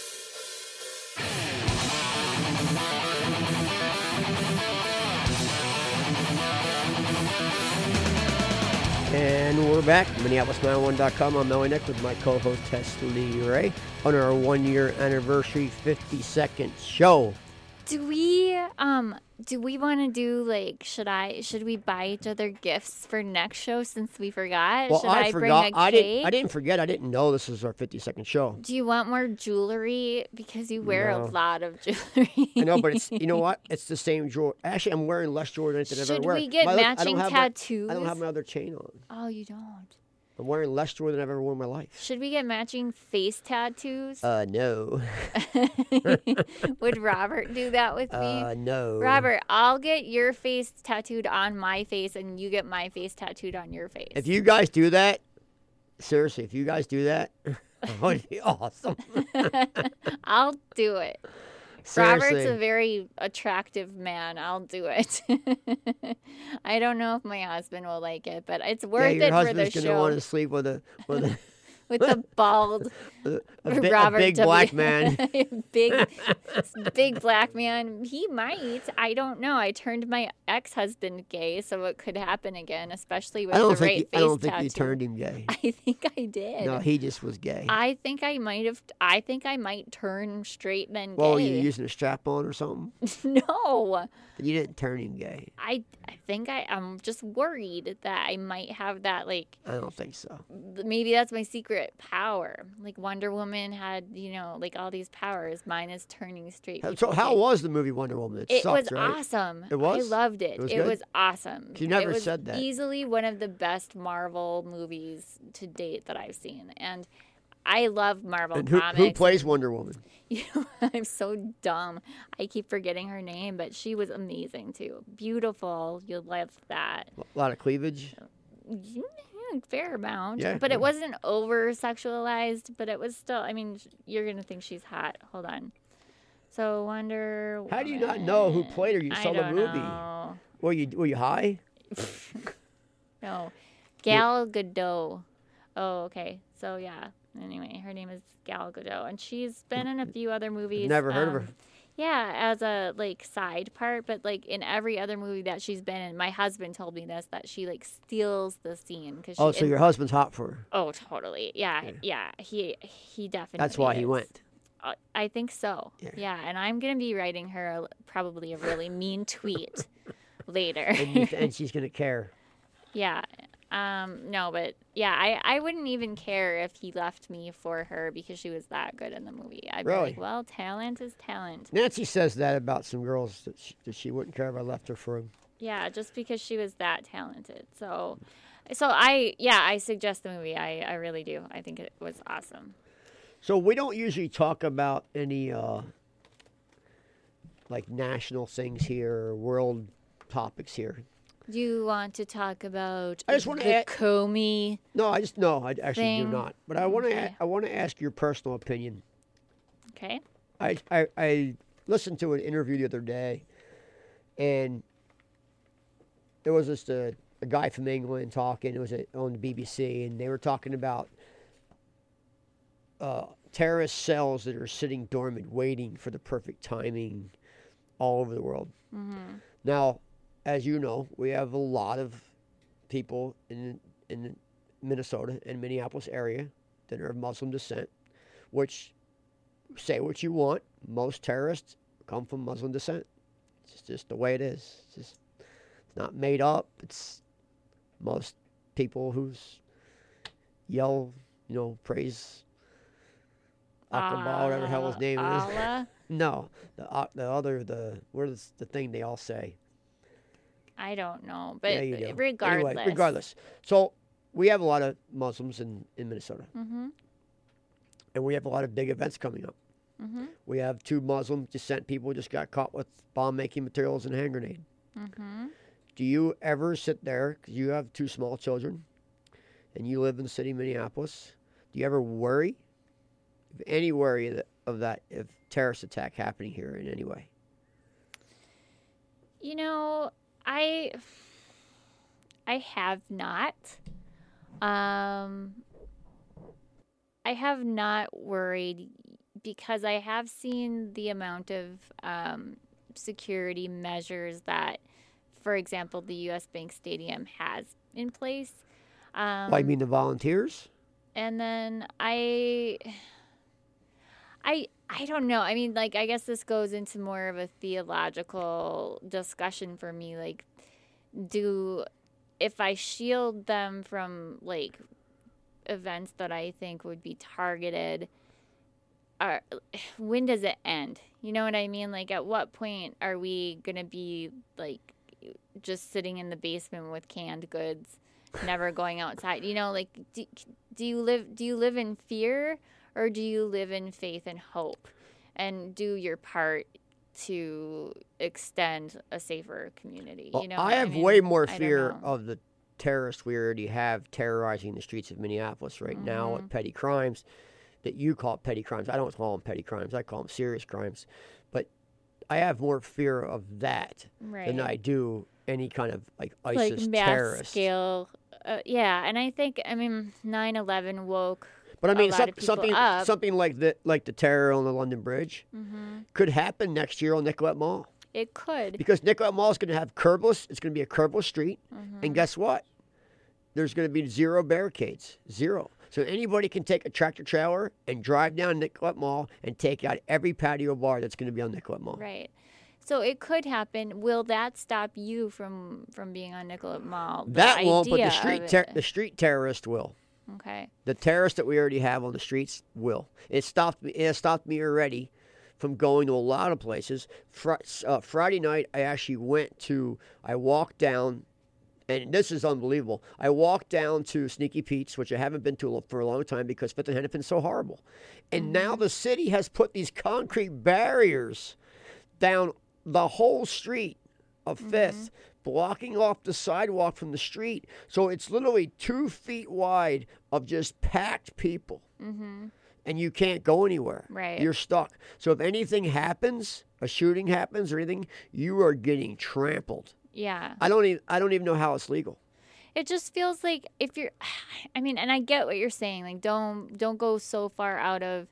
And we're back. Minneapolis911.com. I'm Melanie Nick with my co-host Hessley Rey on our one-year anniversary 52nd show. Do we um do we want to do like should I should we buy each other gifts for next show since we forgot? Well, should I, I, forgot. bring a I didn't. I didn't forget. I didn't know this was our 52nd show. Do you want more jewelry because you wear No. a lot of jewelry? I know, but it's you know what? It's the same jewelry. Actually, I'm wearing less jewelry than I've ever Should we get My other- I matching don't my- I don't have my other chain on. Oh, you don't. I'm wearing less jewelry than I've ever worn in my life. Should we get matching face tattoos? Uh, no. Would Robert do that with me? Uh, no. Robert, I'll get your face tattooed on my face, and you get my face tattooed on your face. If you guys do that, seriously, if you guys do that, that would be awesome. I'll do it. Robert's a very attractive man. I'll do it. I don't know if my husband will like it, but it's yeah, worth your it for the husband's gonna show. want to sleep with a with a, with the bald a, a, bi- a Robert big W. black man. big, big black man. He might. I don't know. I turned my ex-husband gay, so it could happen again, especially with I don't the think right you, face I don't think tattoo. you turned him gay. I think I did. No, he just was gay. I think I might have. I think I might turn straight then well, gay. you using a strap on or something? no. You didn't turn him gay. I, I think I, I'm just worried that I might have that like I don't think so. maybe that's my secret power. Like Wonder Woman had, you know, like all these powers. Mine is turning straight. So how gay. was the movie Wonder Woman? It, It sucked, was right? awesome. It was. I loved it. It was, It was awesome. You never it was said that. Easily one of the best Marvel movies to date that I've seen, and I love Marvel And who, comics. who plays Wonder Woman? You know, I'm so dumb. I keep forgetting her name, but she was amazing too. Beautiful. You'll love that. A lot of cleavage. Mm, yeah, fair amount. Yeah, but yeah. it wasn't over sexualized, but it was still, I mean, you're going to think she's hot. Hold on. So, Wonder How do you not know who played her? You saw the movie. know. Were you were you high? No. Gal Gadot. Oh, okay. So, yeah. Anyway, her name is Gal Gadot, and she's been in a few other movies. Never heard of her. um, Yeah, as a like side part, but like in every other movie that she's been in, my husband told me this that she like steals the scene because. Oh, so your husband's hot for her. Oh, totally. Yeah, yeah. He he definitely. That's why he went. Uh, I think so. Yeah. and I'm gonna be writing her a, probably a really mean tweet later. And, you, and she's gonna care. yeah. Um. No, but yeah, I I wouldn't even care if he left me for her because she was that good in the movie. I'd be Really? like, well, talent is talent. Nancy says that about some girls that she, that she wouldn't care if I left her for him. Yeah, just because she was that talented. So, so I yeah, I suggest the movie. I I really do. I think it was awesome. So we don't usually talk about any uh, like national things here or world topics here. Do you want to talk about I just wanna the add- Comey? No, I just no, I actually thing? do not. But I want to Okay. I want to ask your personal opinion. Okay. I, I I listened to an interview the other day, and there was just a, a guy from England talking. It was a, on the BBC, and they were talking about uh, terrorist cells that are sitting dormant, waiting for the perfect timing, all over the world. Mm-hmm. Now, as you know, we have a lot of people in in Minnesota and Minneapolis area that are of Muslim descent, which say what you want. Most terrorists come from Muslim descent. It's just the way it is. It's just it's not made up. It's most people who's yell, you know, praise Akbar, whatever the hell his name is. No, the uh, the other the where's the thing they all say. I don't know, but yeah, you do. regardless. Anyway, regardless. So we have a lot of Muslims in, in Minnesota, Mm-hmm. and we have a lot of big events coming up. Mm-hmm. We have two Muslim descent people just got caught with bomb making materials and hand grenade. Mm-hmm. Do you ever sit there because you have two small children, and you live in the city of Minneapolis? Do you ever worry, if any worry that, of that if terrorist attack happening here in any way? You know, I I have not, Um, I have not worried because I have seen the amount of um, security measures that, for example, the U.S. Bank Stadium has in place. Um, Why, you mean the volunteers? and then I, I, I don't know. I mean, like, I guess this goes into more of a theological discussion for me. Like, do if I shield them from like events that I think would be targeted, are when does it end? You know what I mean? Like, at what point are we gonna be like just sitting in the basement with canned goods, never going outside? You know, like, do, do you live do you live in fear or do you live in faith and hope, and do your part to extend a safer community? Well, you know, I have mean, way more fear of the terrorists we already have terrorizing the streets of Minneapolis right now Mm-hmm. at petty crimes that you call petty crimes. I don't call them petty crimes. I call them serious crimes. But I have more fear of that than I do any kind of like ISIS like mass terrorist. scale. Uh, yeah, and I think I mean 9/11 woke. But I mean, some, something up. something like the like the terror on the London Bridge Mhm. could happen next year on Nicollet Mall It could. because Nicollet Mall is going to have curbless. It's going to be a curbless street, Mm-hmm. and guess what? There's going to be zero barricades, zero. So anybody can take a tractor trailer and drive down Nicollet Mall and take out every patio bar that's going to be on Nicollet Mall. Right. So it could happen. Will that stop you from from being on Nicollet Mall? The That won't, but the street ter- the street terrorist will. Okay. The terrorists that we already have on the streets will. It stopped me. It stopped me already from going to a lot of places. Fri- uh, Friday night, I actually went to. I walked down, and this is unbelievable. I walked down to Sneaky Pete's, which I haven't been to for a long time because Fifth and Hennepin's so horrible. And now the city has put these concrete barriers down the whole street of 5th blocking off the sidewalk from the street. So it's literally two feet wide of just packed people. Mm-hmm. And you can't go anywhere. Right. You're stuck. So if anything happens, a shooting happens or anything, you are getting trampled. Yeah. I don't even I don't even know how it's legal. it just feels like if you're i mean and i get what you're saying like don't don't go so far out of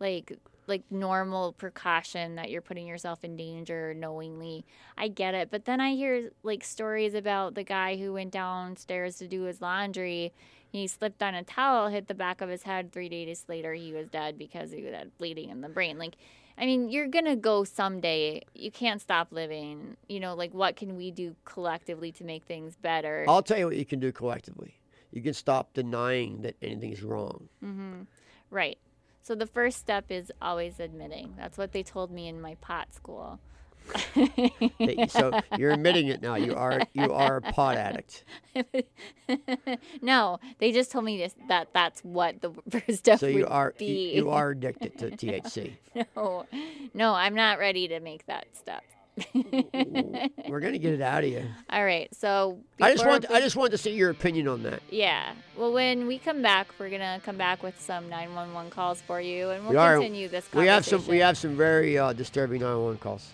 like like normal precaution that you're putting yourself in danger knowingly i get it but then i hear like stories about the guy who went downstairs to do his laundry he slipped on a towel hit the back of his head three days later he was dead because he had bleeding in the brain like I mean, you're going to go someday. You can't stop living. You know, like what can we do collectively to make things better? I'll tell you what you can do collectively. You can stop denying that anything is wrong. Mm-hmm. Right. So the first step is always admitting. That's what they told me in my pot school. So you're admitting it now. You are you are a pot addict. no, they just told me this, that that's what the first step So you would are you, be. you are addicted to THC. no, no, I'm not ready to make that step. We're gonna get it out of you. All right. So I just want we- I just wanted to see your opinion on that. Yeah. Well, when we come back, we're gonna come back with some 911 calls for you, and we'll we continue this conversation. we have some we have some very uh, disturbing 911 calls.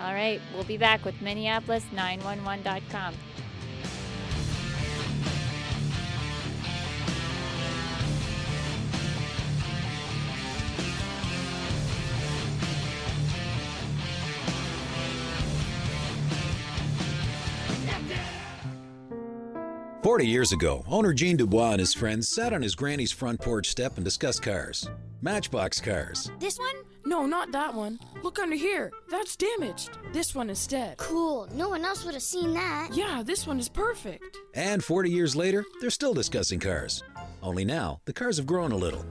All right. We'll be back with Minneapolis911.com. Forty years ago, owner Jean Dubois and his friends sat on his granny's front porch step and discussed cars. Matchbox cars. This one? No, not that one. Look under here. That's damaged. This one instead. Cool. No one else would have seen that. Yeah, this one is perfect. And 40 years later, they're still discussing cars. Only now, the cars have grown a little.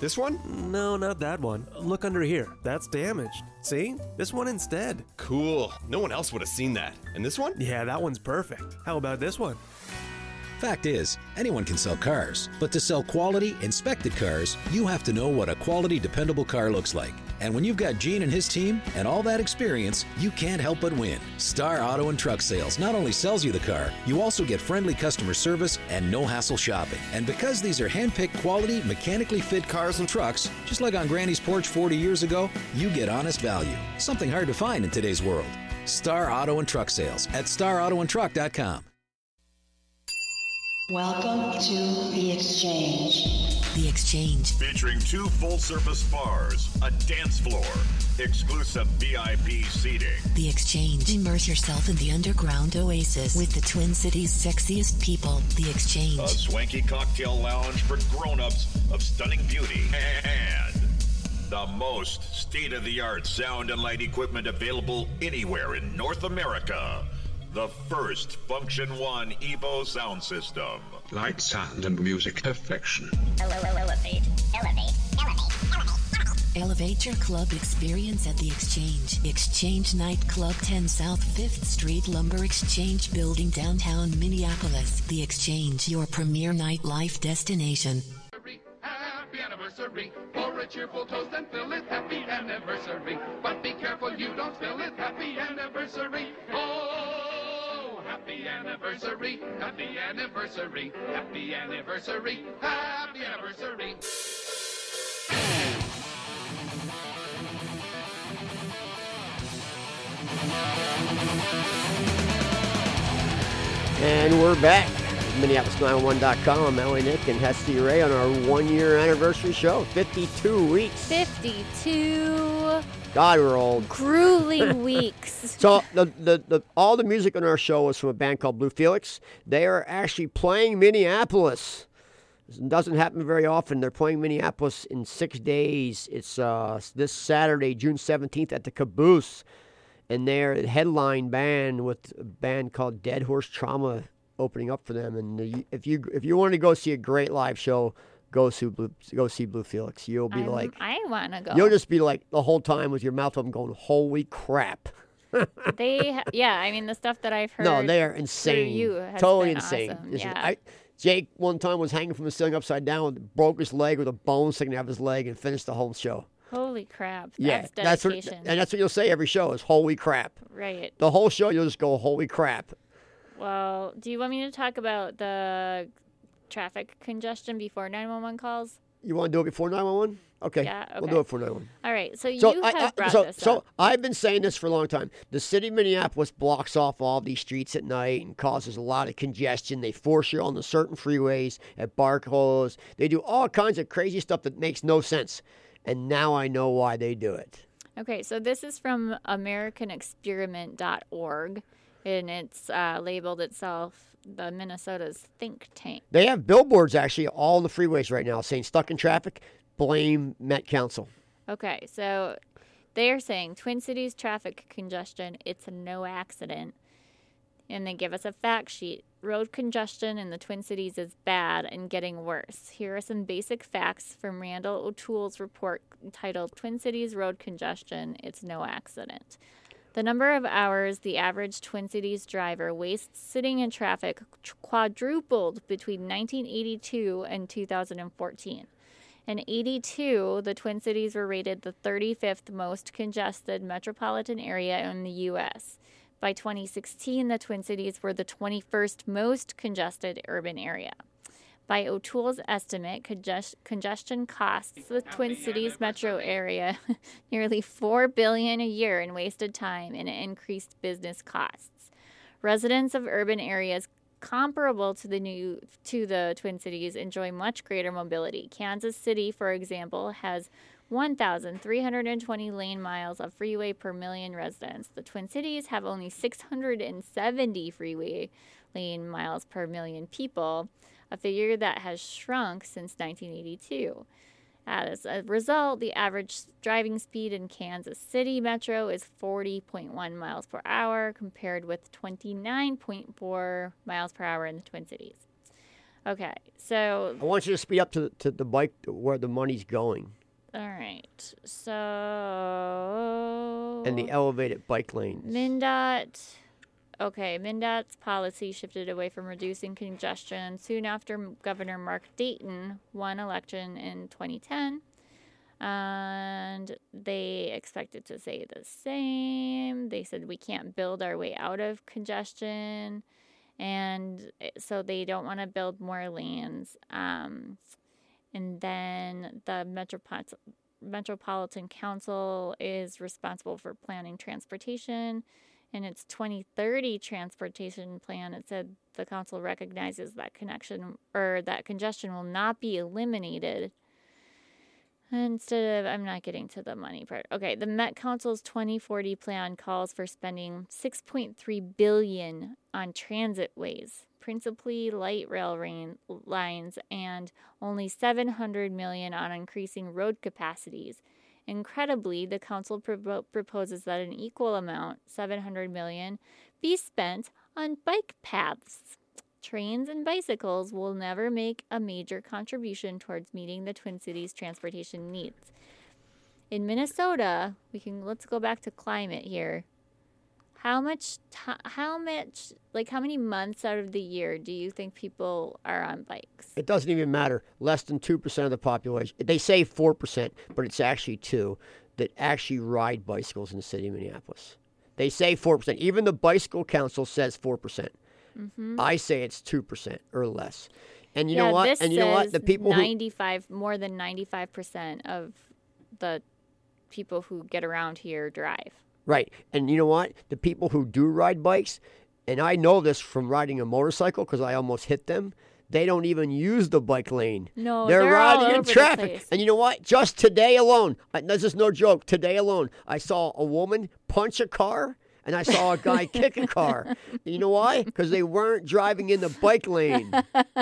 This one? No, not that one. Look under here. That's damaged. See? This one instead. Cool. No one else would have seen that. And this one? Yeah, that one's perfect. How about this one? Fact is, anyone can sell cars, but to sell quality, inspected cars, you have to know what a quality, dependable car looks like. And when you've got Gene and his team and all that experience, you can't help but win. Star Auto and Truck Sales not only sells you the car, you also get friendly customer service and no hassle shopping. And because these are hand-picked quality, mechanically fit cars and trucks, just like on Granny's porch 40 years ago, you get honest value. Something hard to find in today's world. Star Auto and Truck Sales at starautoandtruck.com. Welcome to The Exchange. The Exchange. Featuring two full service bars, a dance floor, exclusive VIP seating. The Exchange. Immerse yourself in the underground oasis with the Twin Cities' sexiest people. The Exchange. A swanky cocktail lounge for grown ups of stunning beauty. And the most state of the art sound and light equipment available anywhere in North America. The first Funktion-One Evo sound system. Light, sound, and music perfection. Elevate, elevate, elevate, Elevate your club experience at The Exchange. Exchange Nightclub 10 South 5th Street Lumber Exchange Building, downtown Minneapolis. The Exchange, your premier nightlife destination. Happy anniversary for a cheerful toast and fill it. Happy anniversary. But be careful you don't spill it. Happy anniversary. Oh, happy anniversary. Happy anniversary. Happy anniversary. Happy anniversary. And we're back. Minneapolis911.com. I'm Ellie Nick and Hessley Rey on our one year anniversary show. 52 weeks. 52 God, we're old. grueling weeks. So the, the, the all the music on our show is from a band called Blue Felix. They are actually playing Minneapolis. It doesn't happen very often. They're playing Minneapolis in six days. It's uh, this Saturday, June 17th, at the Caboose. And they're a headline band with a band called Dead Horse Trauma opening up for them. And the- if you if you want to go see a great live show, go see Blue, go see Blue Felix. You'll be I'm- like, I want to go. you'll just be like the whole time with your mouth open, going, "Holy crap!" they, yeah, I mean the stuff that I've heard. No, they are insane. You totally insane. awesome. Yeah. I, Jake one time was hanging from the ceiling upside down, broke his leg with a bone sticking out of his leg, and finished the whole show. Holy crap! yeah, That's that's what, dedication. and that's what you'll say every show is "Holy crap!" right. The whole show you'll just go "Holy crap!" Well, do you want me to talk about the traffic congestion before 911 calls? You want to do it before 911? Okay, Yeah, we'll do it for 911. All right. So, So you I- have I- brought so, this so up. I've been saying this for a long time. The city of Minneapolis blocks off all these streets at night and causes a lot of congestion. They force you on the certain freeways at barcodes. They do all kinds of crazy stuff that makes no sense. And now I know why they do it. Okay, so this is from AmericanExperiment.org, and it's uh, labeled itself the Minnesota's think tank. They have billboards actually all on the freeways right now saying stuck in traffic, blame Met Council. Okay, so they are saying Twin Cities traffic congestion, it's a no accident. And they give us a fact sheet. Road congestion in the Twin Cities is bad and getting worse. Here are some basic facts from Randall O'Toole's report titled Twin Cities Road Congestion It's No Accident. The number of hours the average Twin Cities driver wastes sitting in traffic quadrupled between 1982 and 2014. In 82, the Twin Cities were rated the 35th most congested metropolitan area in the U.S. By 2016, the Twin Cities were the 21st most congested urban area. By O'Toole's estimate, congest- congestion costs the Twin Cities metro area nearly 4 billion a year in wasted time and increased business costs. Residents of urban areas comparable to the new to the Twin Cities enjoy much greater mobility. Kansas City, for example, has 1,320 lane miles of freeway per million residents. The Twin Cities have only 670 freeway lane miles per million people, a figure that has shrunk since 1982. As a result, the average driving speed in Kansas City Metro is 40.1 miles per hour, compared with 29.4 miles per hour in the Twin Cities. Okay, so I want you to speed up to, to the bike where the money's going all right, so and the elevated bike lanes. MnDOT. Okay, MnDOT's policy shifted away from reducing congestion soon after Governor Mark Dayton won election in 2010. And they expected to say the same. They said we can't build our way out of congestion. And eh, so they don't want to build more lanes. Um, and then the Metropolitan Council is responsible for planning transportation. In its 2030 transportation plan, it said the council recognizes that connection or that congestion will not be eliminated. Instead of, I'm not getting to the money part. Okay, the Met Council's 2040 plan calls for spending 6.3 billion on transit ways, principally light rail rain, lines, and only 700 million on increasing road capacities. Incredibly, the council propo- proposes that an equal amount, 700 million, be spent on bike paths. Trains and bicycles will never make a major contribution towards meeting the Twin Cities transportation needs. In Minnesota, we can let's go back to climate here. How much ti how much like how many months out of the year do you think people are on bikes? It doesn't even matter. Less than 2% of the population. They say 4%, but it's actually 2 that actually ride bicycles in the city of Minneapolis. They say 4%. Even the Bicycle Council says 4%. Mhm. I say it's 2% or less. And you yeah, know what? And you know what? The people who 95 more than 95% of the people who get around here drive. Right. And you know what? The people who do ride bikes, and I know this from riding a motorcycle because I almost hit them, they don't even use the bike lane. No, they're, they're riding in traffic. And you know what? Just today alone, this is no joke. Today alone, I saw a woman punch a car. And I saw a guy kick a car. You know why? Because they weren't driving in the bike lane.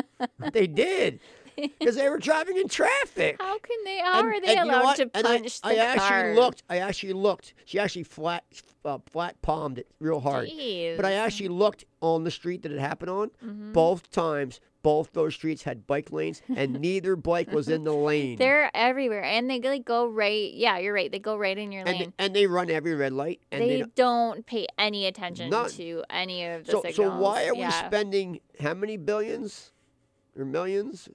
they did. Because they were driving in traffic. How can they how And- are they and you know allowed to I- punch I, the actually car? looked. I actually looked. She actually flat uh, flat palmed it real hard. But I actually looked on the street that it happened on. Mhm. Both times, both those streets had bike lanes, and neither bike was in the lane. They're everywhere and they like go right. Yeah, you're right. They go right in your and, lane. and they run every red light. And they they, don't pay any attention None. to any of the so signals. so why are we spending how many billions or millions?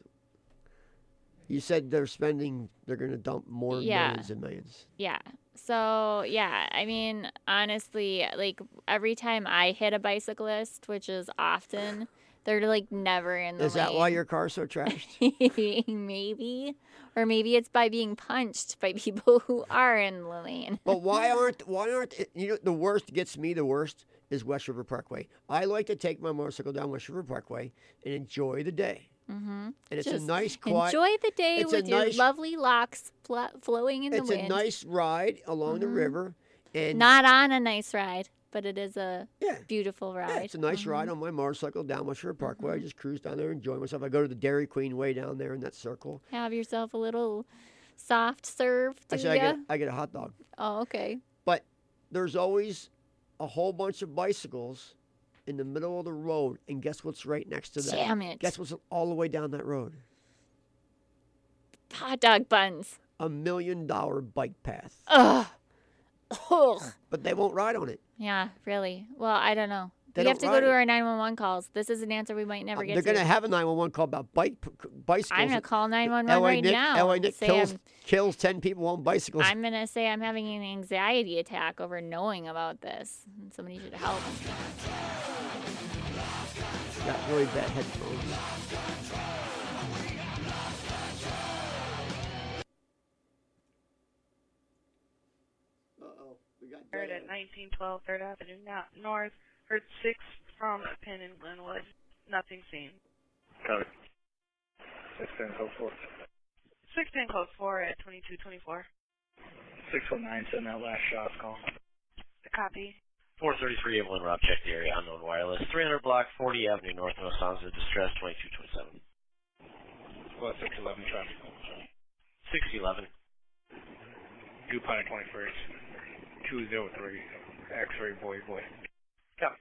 You said they're spending. They're going to dump more Yeah. millions and millions. Yeah. So, yeah, I mean, honestly, like every time I hit a bicyclist, which is often, they're like never in the lane. Is that why your car's so trashed? maybe. Or maybe it's by being punched by people who are in the lane. But why aren't why aren't you know the worst gets me the worst is West River Parkway. I like to take my motorcycle down West River Parkway and enjoy the day. Mm-hmm. And it's a nice, quiet. Enjoy the day it's a with your nice- lovely locks fl- flowing in the wind. It's a nice ride along the Mhm. river, and Not on a nice ride, but it is a beautiful ride. yeah, it's a nice Mhm. ride on my motorcycle down West River Parkway. Mm-hmm. I just cruise down there, and enjoy myself. I go to the Dairy Queen way down there in that circle. Have yourself a little soft serve, do Actually, I get I get a hot dog. Oh, okay. But there's always a whole bunch of bicycles in the middle of the road, and guess what's right next to that? Damn it. Guess what's all the way down that road? Hot dog buns. A million dollar bike path. Ugh. Ugh. But they won't ride on it. Yeah, really. Well, I don't know. They we have to don't go to our 911 calls. This is an answer we might never Uh, get They're to. going to have a 911 call about bike bicycles. I'm going to call 911 LA right Nick, now. LA Nick say kills, I'm, kills 10 people on bicycles. I'm going to say I'm having an anxiety attack over knowing about this. and Somebody should help. Got really bad headphones. Uh-oh. We got Heard at 1912 Third Avenue now, North. Heard 6 from a pin in Glenwood. Nothing seen. Code. 16 code 4. 16 code 4 at 2224. 619 send that last shot call. Copy. 433 Evelyn Rob, check the area, unknown wireless. 300 block, 40 Avenue North, no sounds of distress, 2227. Well, 611 traffic. 611. DuPont 21st. 203. X-ray boy boy. Copy.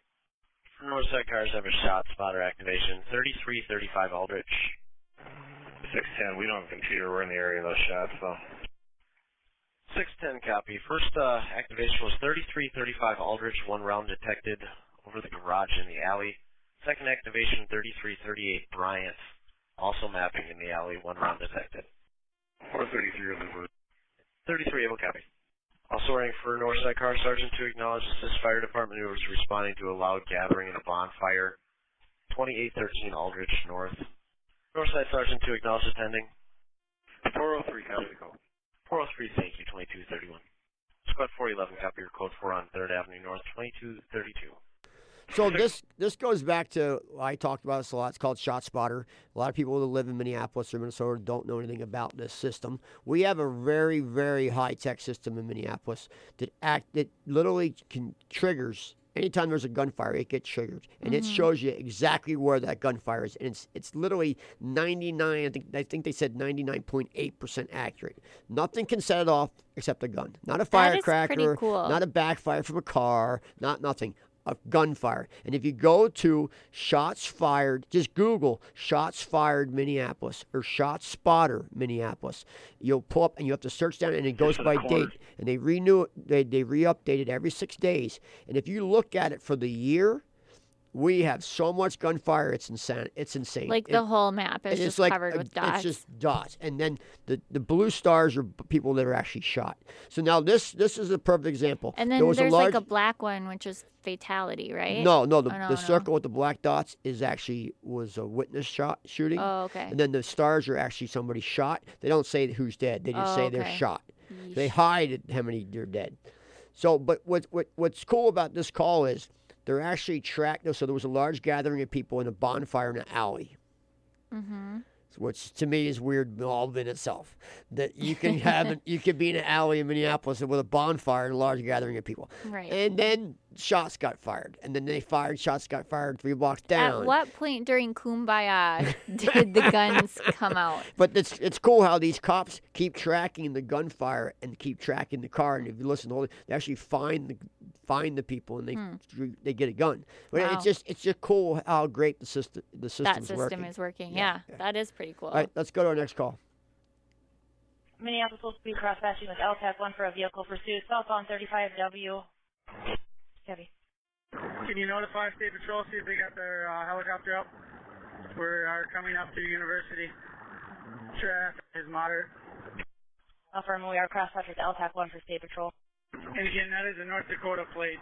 For Northside cars have a shot spotter activation. 3335 Aldrich. 610. We don't have a computer. We're in the area of those shots, so. 610 copy. First uh, activation was 3335 Aldrich, one round detected over the garage in the alley. Second activation 3338 Bryant, also mapping in the alley, one round detected. 433 of the route. 33 able copy. Also running for Northside Car Sergeant to acknowledge assist fire department who was responding to a loud gathering in a bonfire. 2813 Aldrich North. Northside Sergeant to acknowledge attending. 403 copy the call. 403, thank you, 2231. Squad 411, copy your code 4 on 3rd Avenue North, 2232. So this this goes back to I talked about this a lot. It's called Shot Spotter. A lot of people that live in Minneapolis or Minnesota don't know anything about this system. We have a very very high tech system in Minneapolis that act that literally can triggers anytime there's a gunfire, it gets triggered, and it Mhm. shows you exactly where that gunfire is, and it's it's literally 99. I think I think they said 99.8 percent accurate. Nothing can set it off except a gun, not a That is pretty firecracker, cool. not a backfire from a car, not nothing. A gunfire. And if you go to shots fired, just Google shots fired Minneapolis or shots spotter Minneapolis. You'll pull up and you have to search down and it goes by date. And they renew it, they, they re update it every six days. And if you look at it for the year, we have so much gunfire, it's insane. It's insane. Like It- the whole map is just like covered a- with dots. It's just dots, and then the, the blue stars are people that are actually shot. So now this this is a perfect example. and There then was there's a large, like a black one, which is fatality, right? no, no, the, Oh, no, the no. circle with the black dots is actually was a witness shot shooting. Oh, okay. And then the stars are actually somebody shot. They don't say who's dead. They just Oh, say they're okay. shot. They hide how many they're dead. So, but what, what what's cool about this call is they're actually tracked. So there was a large gathering of people in a bonfire in an alley Mm-hmm. which to me is weird all in itself. That you can have an, you can be in an alley in Minneapolis with a bonfire and a large gathering of people. Right. And then shots got fired, and then they fired shots got fired three blocks down. At what point during Kumbaya did the guns come out? But it's it's cool how these cops keep tracking the gunfire and keep tracking the car. And if you listen to all, they actually find the find the people and they Hmm. they get a gun. But Wow. it's just it's just cool how great the system the That system working. is working. Yeah, that is pretty cool. All right, let's go to our next call. Minneapolis will be cross patching with LTAC 1 for a vehicle pursuit southbound 35W. Heavy. Can you notify State Patrol, see if they got their uh, helicopter up? We are coming up to University. Traffic is moderate. Affirm we are cross patch with LTAC 1 for State Patrol. And again, that is a North Dakota plate.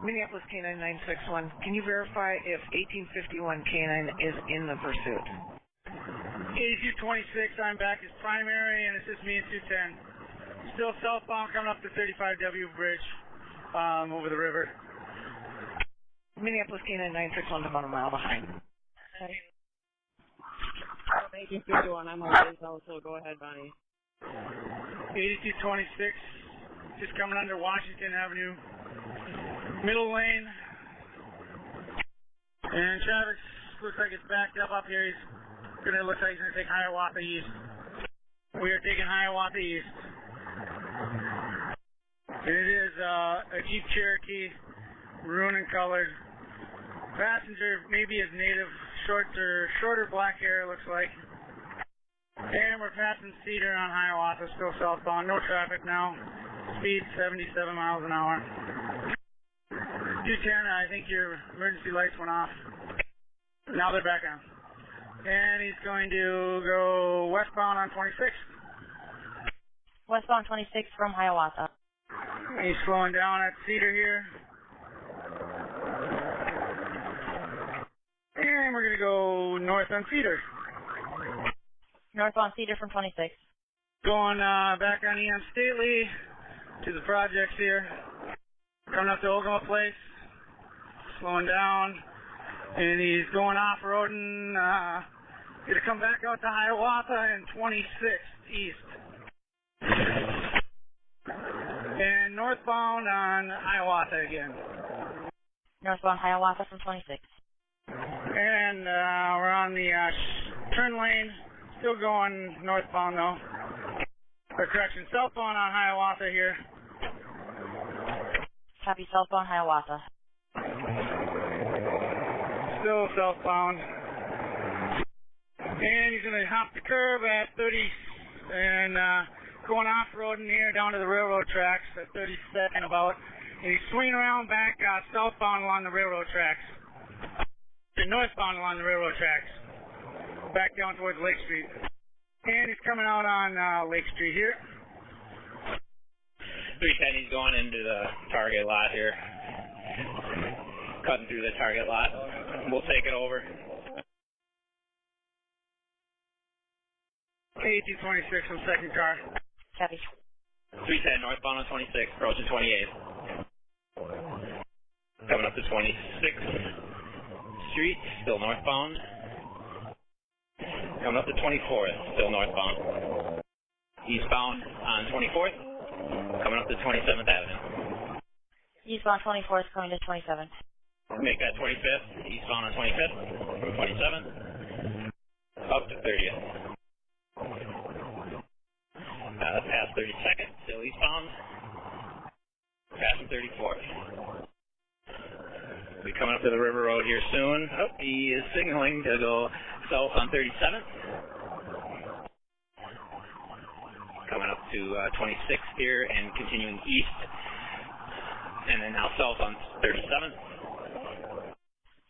Minneapolis K9961, Can you verify if 1851 K9 is in the pursuit? 8226, I'm back as primary, and it's just me and 210. Still southbound coming up the 35W bridge um, over the river. Minneapolis K9 961 about a mile behind. 1851, I'm on Denzel, so go ahead, Bonnie. 8226, just coming under Washington Avenue. Middle lane. And traffic looks like it's backed up up here. He's gonna look like he's gonna take Hiawatha East. We are taking Hiawatha East. And it is uh, a Jeep Cherokee, maroon in color. Passenger maybe is native, short or shorter black hair looks like. And we're passing Cedar on Hiawatha, still southbound. No traffic now. Speed 77 miles an hour. 210, I think your emergency lights went off. Now they're back on. And he's going to go westbound on 26. Westbound 26 from Hiawatha. He's slowing down at Cedar here. And we're going to go north on Cedar. North on Cedar from 26. Going uh, back on Eon Stately to the projects here. Coming up to Ogema Place. Slowing down. And he's going off roading. Uh, gonna come back out to Hiawatha and 26 East. And northbound on Hiawatha again. Northbound Hiawatha from 26. And uh, we're on the uh, turn lane. Still going northbound though. Or correction, southbound on Hiawatha here. Copy southbound Hiawatha. Still southbound. And he's gonna hop the curb at 30 and uh, going off roading here down to the railroad tracks at 32nd about. And he's swinging around back uh, southbound along the railroad tracks. And northbound along the railroad tracks. Back down towards Lake Street. And he's coming out on uh, Lake Street here. 310, he's going into the target lot here. Cutting through the target lot. We'll take it over. 1826 on second car. Copy. 310, northbound on 26, approaching 28. Coming up to 26th Street, still northbound. Coming up to 24th, still northbound. Eastbound on 24th. Coming up to 27th Avenue. Eastbound 24th coming to 27th. Make that 25th, eastbound on 25th, 27th, up to 30th. Uh, past 32nd, still eastbound, passing 34th. Be coming up to the River Road here soon. Oh, he is signaling to go south on 37th. Coming up to uh, 26th here and continuing east, and then now south on 37th.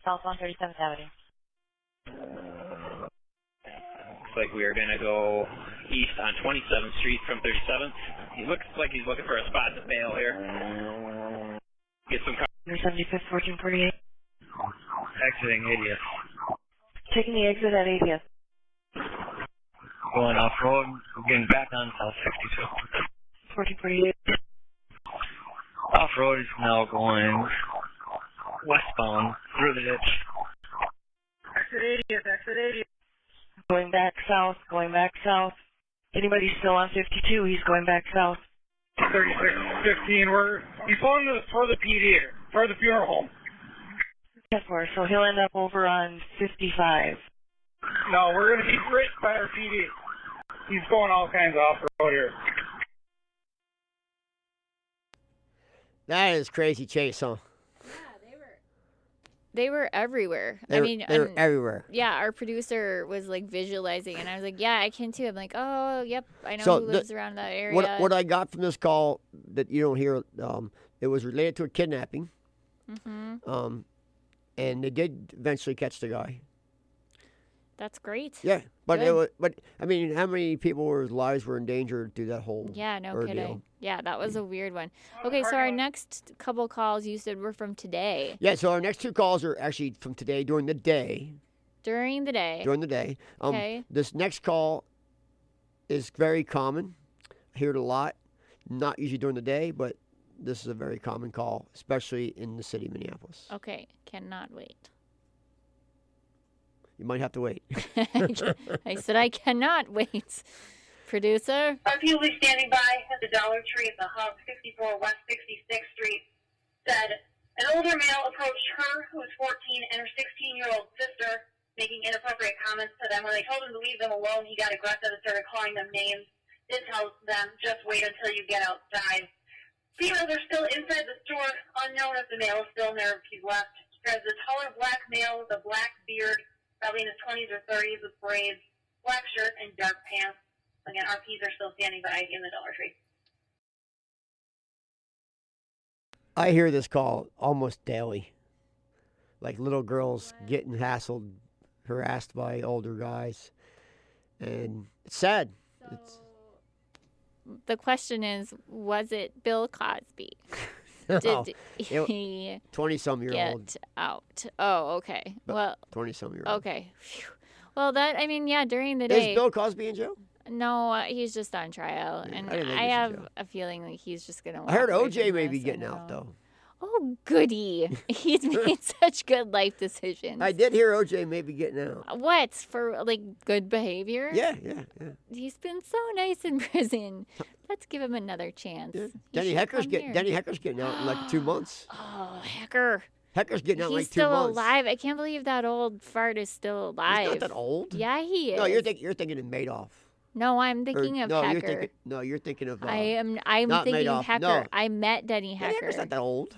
South on 37th Avenue. Looks like we are going to go east on 27th Street from 37th. He looks like he's looking for a spot to bail here. Get some car- 75th, 1448. exiting 80th. Taking the exit at 80th. Going off road, getting back on South 62. 1448. Off road is now going westbound through the ditch. Exit 80th, exit 80th. Going back south, going back south. Anybody still on 52, he's going back south. 3615, we're, he's going to, for the PD for the funeral home. Yeah, for so he'll end up over on 55. No, we're going to be right by our PD. He's going all kinds of off road here. That is crazy chase, huh? They were everywhere. They I were- mean, they were everywhere. Yeah, our producer was like visualizing, and I was like, "Yeah, I can too." I'm like, "Oh, yep, I know So who the- lives around that area." What what I got from this call that you don't hear, um, it was related to a kidnapping. Mhm. Um, and they did eventually catch the guy. That's great. Yeah, but it Good. was, but I mean, how many people's lives were endangered through that whole Yeah, no ordeal? kidding. Yeah, that was a weird one. Okay, so our next couple calls you said were from today. Yeah, so our next two calls are actually from today during the day. During the day. During the day. Um, Okay. This next call is very common. I hear it a lot. Not usually during the day, but this is a very common call, especially in the city of Minneapolis. Okay, cannot wait. You might have to wait. I said I cannot wait. Producer? RP will be standing by at the Dollar Tree at the Hub, 64 West 66th Street, said an older male approached her, who was 14, and her 16-year-old sister, making inappropriate comments to them. When they told him to leave them alone, he got aggressive and started calling them names. Did tell them, just wait until you get outside. Females are still inside the store, unknown if the male is still there if he's left. There's a taller black male with a black beard, probably in his 20s or 30s with braids, black shirt, and dark pants. Again, our RPs are still standing by in the Dollar Tree. I hear this call almost daily. Like little girls getting hassled, harassed by older guys. And it's sad. It's The question is, was it Bill Cosby? Did he 20-some year get old. out? Oh, okay. Well, 20 some year old. okay. Phew. Well, that I mean, yeah, during the day, Is. Bill Cosby in jail? No, uh, he's just on trial, and I I he was in have a feeling like he's just gonna. I heard OJ may be getting out, though. Oh, goody! He's made such good life decisions. I did hear OJ maybe getting out. What for? Like good behavior? Yeah, yeah, yeah. He's been so nice in prison. Let's give him another chance. He Denny Hecker's come get here. Denny Hecker's getting out in like two months. Oh, Hecker. Hecker's getting out in He's like two still months. alive. I can't believe that old fart is still alive. He's not that old. Yeah, he is. No, you're thinking you're thinking of Madoff. No, I'm Or- thinking of no, Hecker. You're thinking, no, you're thinking of. Uh, I am. I'm thinking Madoff. Hecker. No. I met Denny Denny Hecker. Hecker's not that old.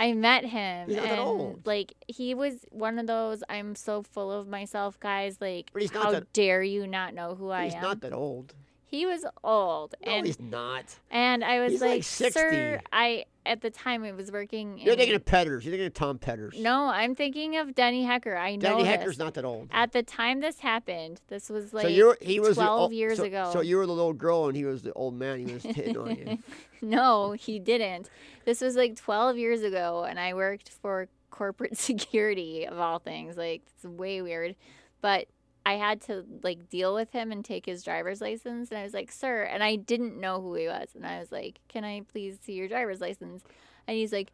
I met him, He's not that and old. like he was one of those. I'm so full of myself, guys. Like, But he's not how that- dare you not know who I am. He's am? not that old. He was old, No, and he's not. and I was He's like like, 60. sir, I at the time it was working. You're in- thinking of Petters. You're thinking of Tom Petters. No, I'm thinking of Denny Hecker. I know Denny. Hecker's not that old. At the time this happened, this was like so you he was 12 ol- years so- ago. So you were the little girl and he was the old man. He was hitting on you. no, he didn't. This was like 12 years ago, and I worked for corporate security of all things. Like, it's way weird. But I had to like deal with him and take his driver's license. And I was like, sir, and I didn't know who he was. And I was like, can I please see your driver's license? And he's like,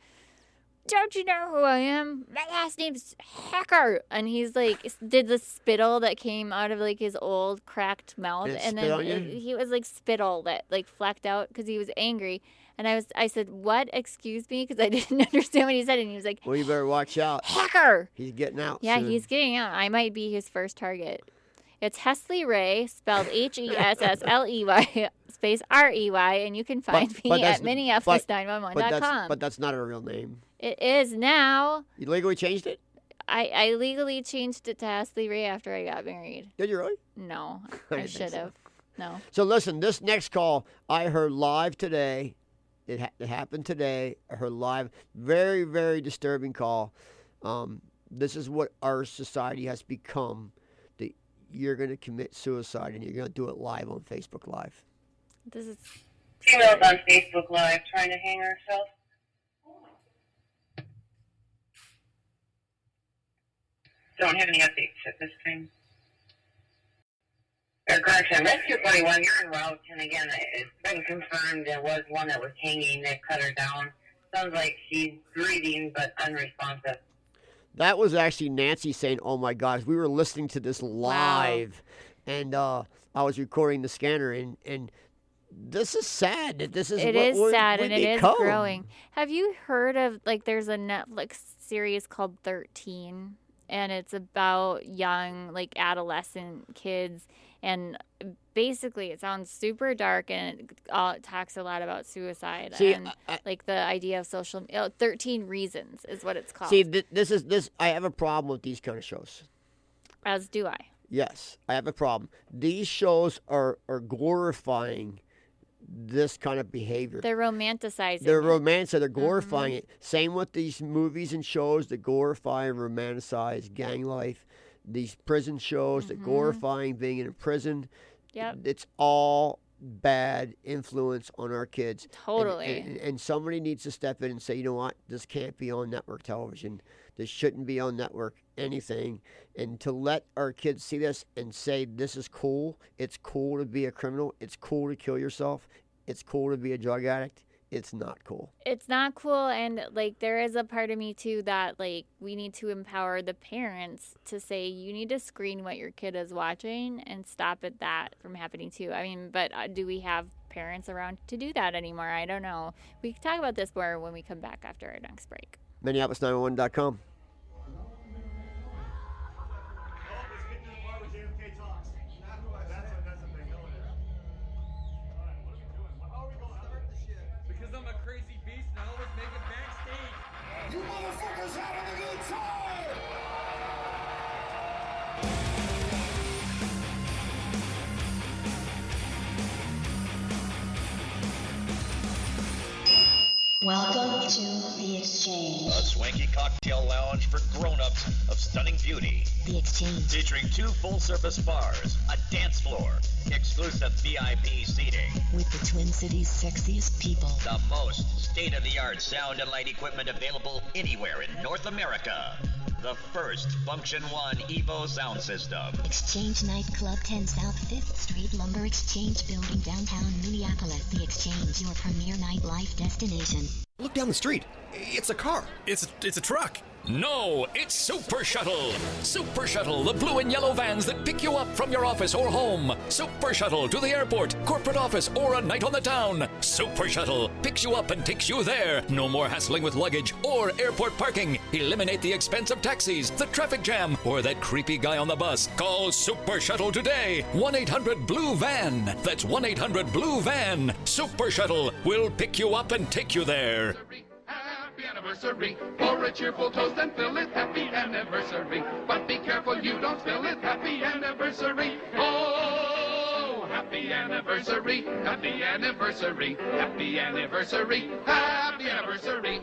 don't you know who I am? My last name's Hacker. And he's like, did the spittle that came out of like his old cracked mouth. And it And then it- he was like spittle that like flecked out because he was angry. And I was, I said, what? Excuse me? Because I didn't understand what he said. And he was like, Well, you better watch out. Hacker. He's getting out. yeah, soon. he's getting out. I might be his first target. It's Hessley Rey, spelled H E S S L E Y space R E Y, and you can find me that's- at but- minneapolis911.com. But that's, but that's not a real name. It is now. You legally changed it? I, I legally changed it to Hessley Rey after I got married. Did you really? No, I I should so. have. No. So listen, this next call I heard live today. It, ha- it happened today. Her live. Very, very disturbing call. Um, this is what our society has become. That you're going to commit suicide and you're going to do it live on Facebook Live. This is Females on Facebook Live trying to hang herself. Don't have any updates at this time. Uh, correction, Rescue 41, you're in route, and again, it's been confirmed there was one that was hanging that cut her down. Sounds like she's breathing but unresponsive. That was actually Nancy saying, "Oh my gosh, we were listening to this live, and uh, I was recording the scanner, and and this is sad that this is It what is we're- sad and it is become. growing. Have you heard of like there's a Netflix series called 13 and it's about young like adolescent kids and basically it sounds super dark and it uh, talks a lot about suicide See, and I- like the idea of social oh, 13 reasons is what it's called. See, th- this is this. I have a problem with these kind of shows. As do I. Yes, I have a problem. These shows are are glorifying this kind of behavior. They're romanticizing. They're romanticizing. they're glorifying Mhm. it. Same with these movies and shows that glorify and romanticize gang life. These prison shows that Mhm. glorifying being in a prison. Yep. It's all bad influence on our kids. And- Totally. And, and somebody needs to step in and say, you know what, this can't be on network television. This shouldn't be on network anything. And to let our kids see this and say, this is cool. It's cool to be a criminal. It's cool to kill yourself. It's cool to be a drug addict. It's not cool. it's not cool and like there is a part of me too that like we need to empower the parents to say you need to screen what your kid is watching and stop at that from happening too i mean but uh, do we have parents around to do that anymore i don't know we can talk about this more when we come back after our next break Minneapolis911.com. You motherfuckers having a good time! Welcome to the exchange. A swanky cocktail lounge for 15. Featuring two full service bars, a dance floor, exclusive VIP seating. With the Twin Cities' sexiest people. The most state of the art sound and light equipment available anywhere in North America. The first Funktion-One Evo sound system. Exchange Nightclub 10 South 5th Street Lumber Exchange Building, downtown Minneapolis. The Exchange, your premier nightlife destination. Look down the street. It's a car. It's it's a truck. No, it's Super Shuttle. Super Shuttle, the blue and yellow vans that pick you up from your office or home. Super Shuttle to the airport, corporate office, or a night on the town. Super Shuttle picks you up and takes you there. No more hassling with luggage or airport parking. Eliminate the expense of taxis, the traffic jam, or that creepy guy on the bus. Call Super Shuttle today. 1 800 Blue Van. That's 1 800 Blue Van. Super Shuttle will pick you up and take you there. Happy anniversary for a cheerful toast and fill it. Happy anniversary. But be careful you don't spill it. Happy anniversary. Oh, happy anniversary. Happy anniversary. Happy anniversary. Happy anniversary.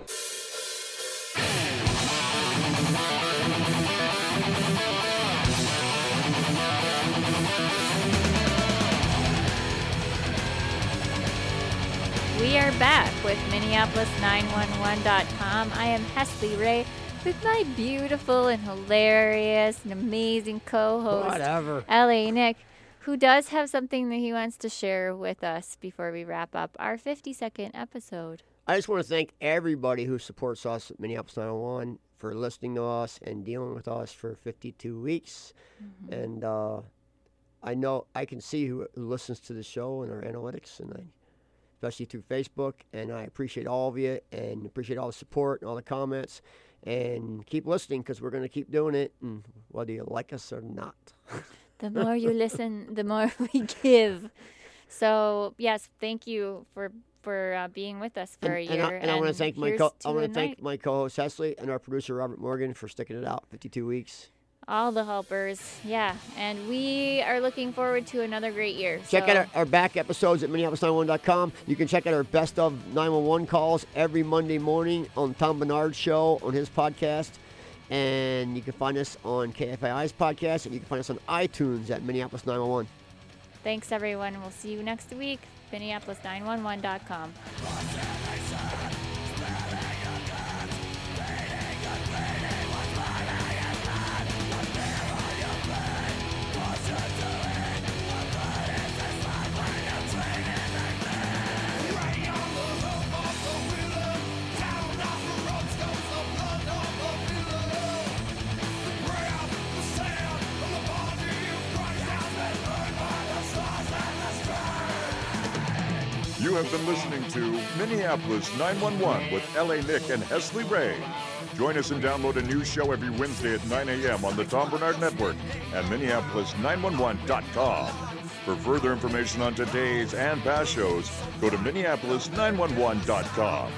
We are back with Minneapolis911.com. I am Hessley Rey with my beautiful and hilarious and amazing co host, Whatever. LA Nick, who does have something that he wants to share with us before we wrap up our 50 second episode. I just want to thank everybody who supports us at Minneapolis 901 for listening to us and dealing with us for 52 weeks. Mm-hmm. And uh, I know I can see who, who listens to the show and our analytics, and I, especially through Facebook. And I appreciate all of you and appreciate all the support and all the comments. And keep listening because we're going to keep doing it, and whether you like us or not. The more you listen, the more we give. So yes, thank you for for uh, being with us for and, a year. and I, and I want to thank my co- I want to thank my co-host Hessley and our producer Robert Morgan for sticking it out 52 weeks. All the helpers. Yeah, and we are looking forward to another great year. Check so, out our, our back episodes at Minneapolis911.com. You can check out our best of 911 calls every Monday morning on Tom Barnard's show on his podcast. And you can find us on KFI's podcast, and you can find us on iTunes at Minneapolis 911. Thanks everyone. We'll see you next week. Minneapolis911.com. have been listening to Minneapolis 911 with LA Nick and Hessley Rey. Join us and download a new show every Wednesday at 9 a.m. on the Tom Barnard Network at Minneapolis911.com. For further information on today's and past shows, go to Minneapolis911.com.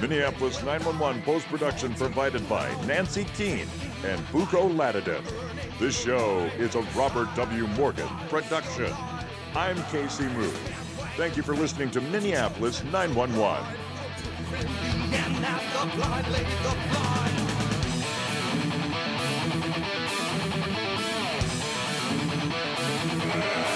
Minneapolis 911 post production provided by Nancy Keene and Buko Latidin. This show is a Robert W. Morgan production. I'm Casey Moon. Thank you for listening to Minneapolis 911. Yeah.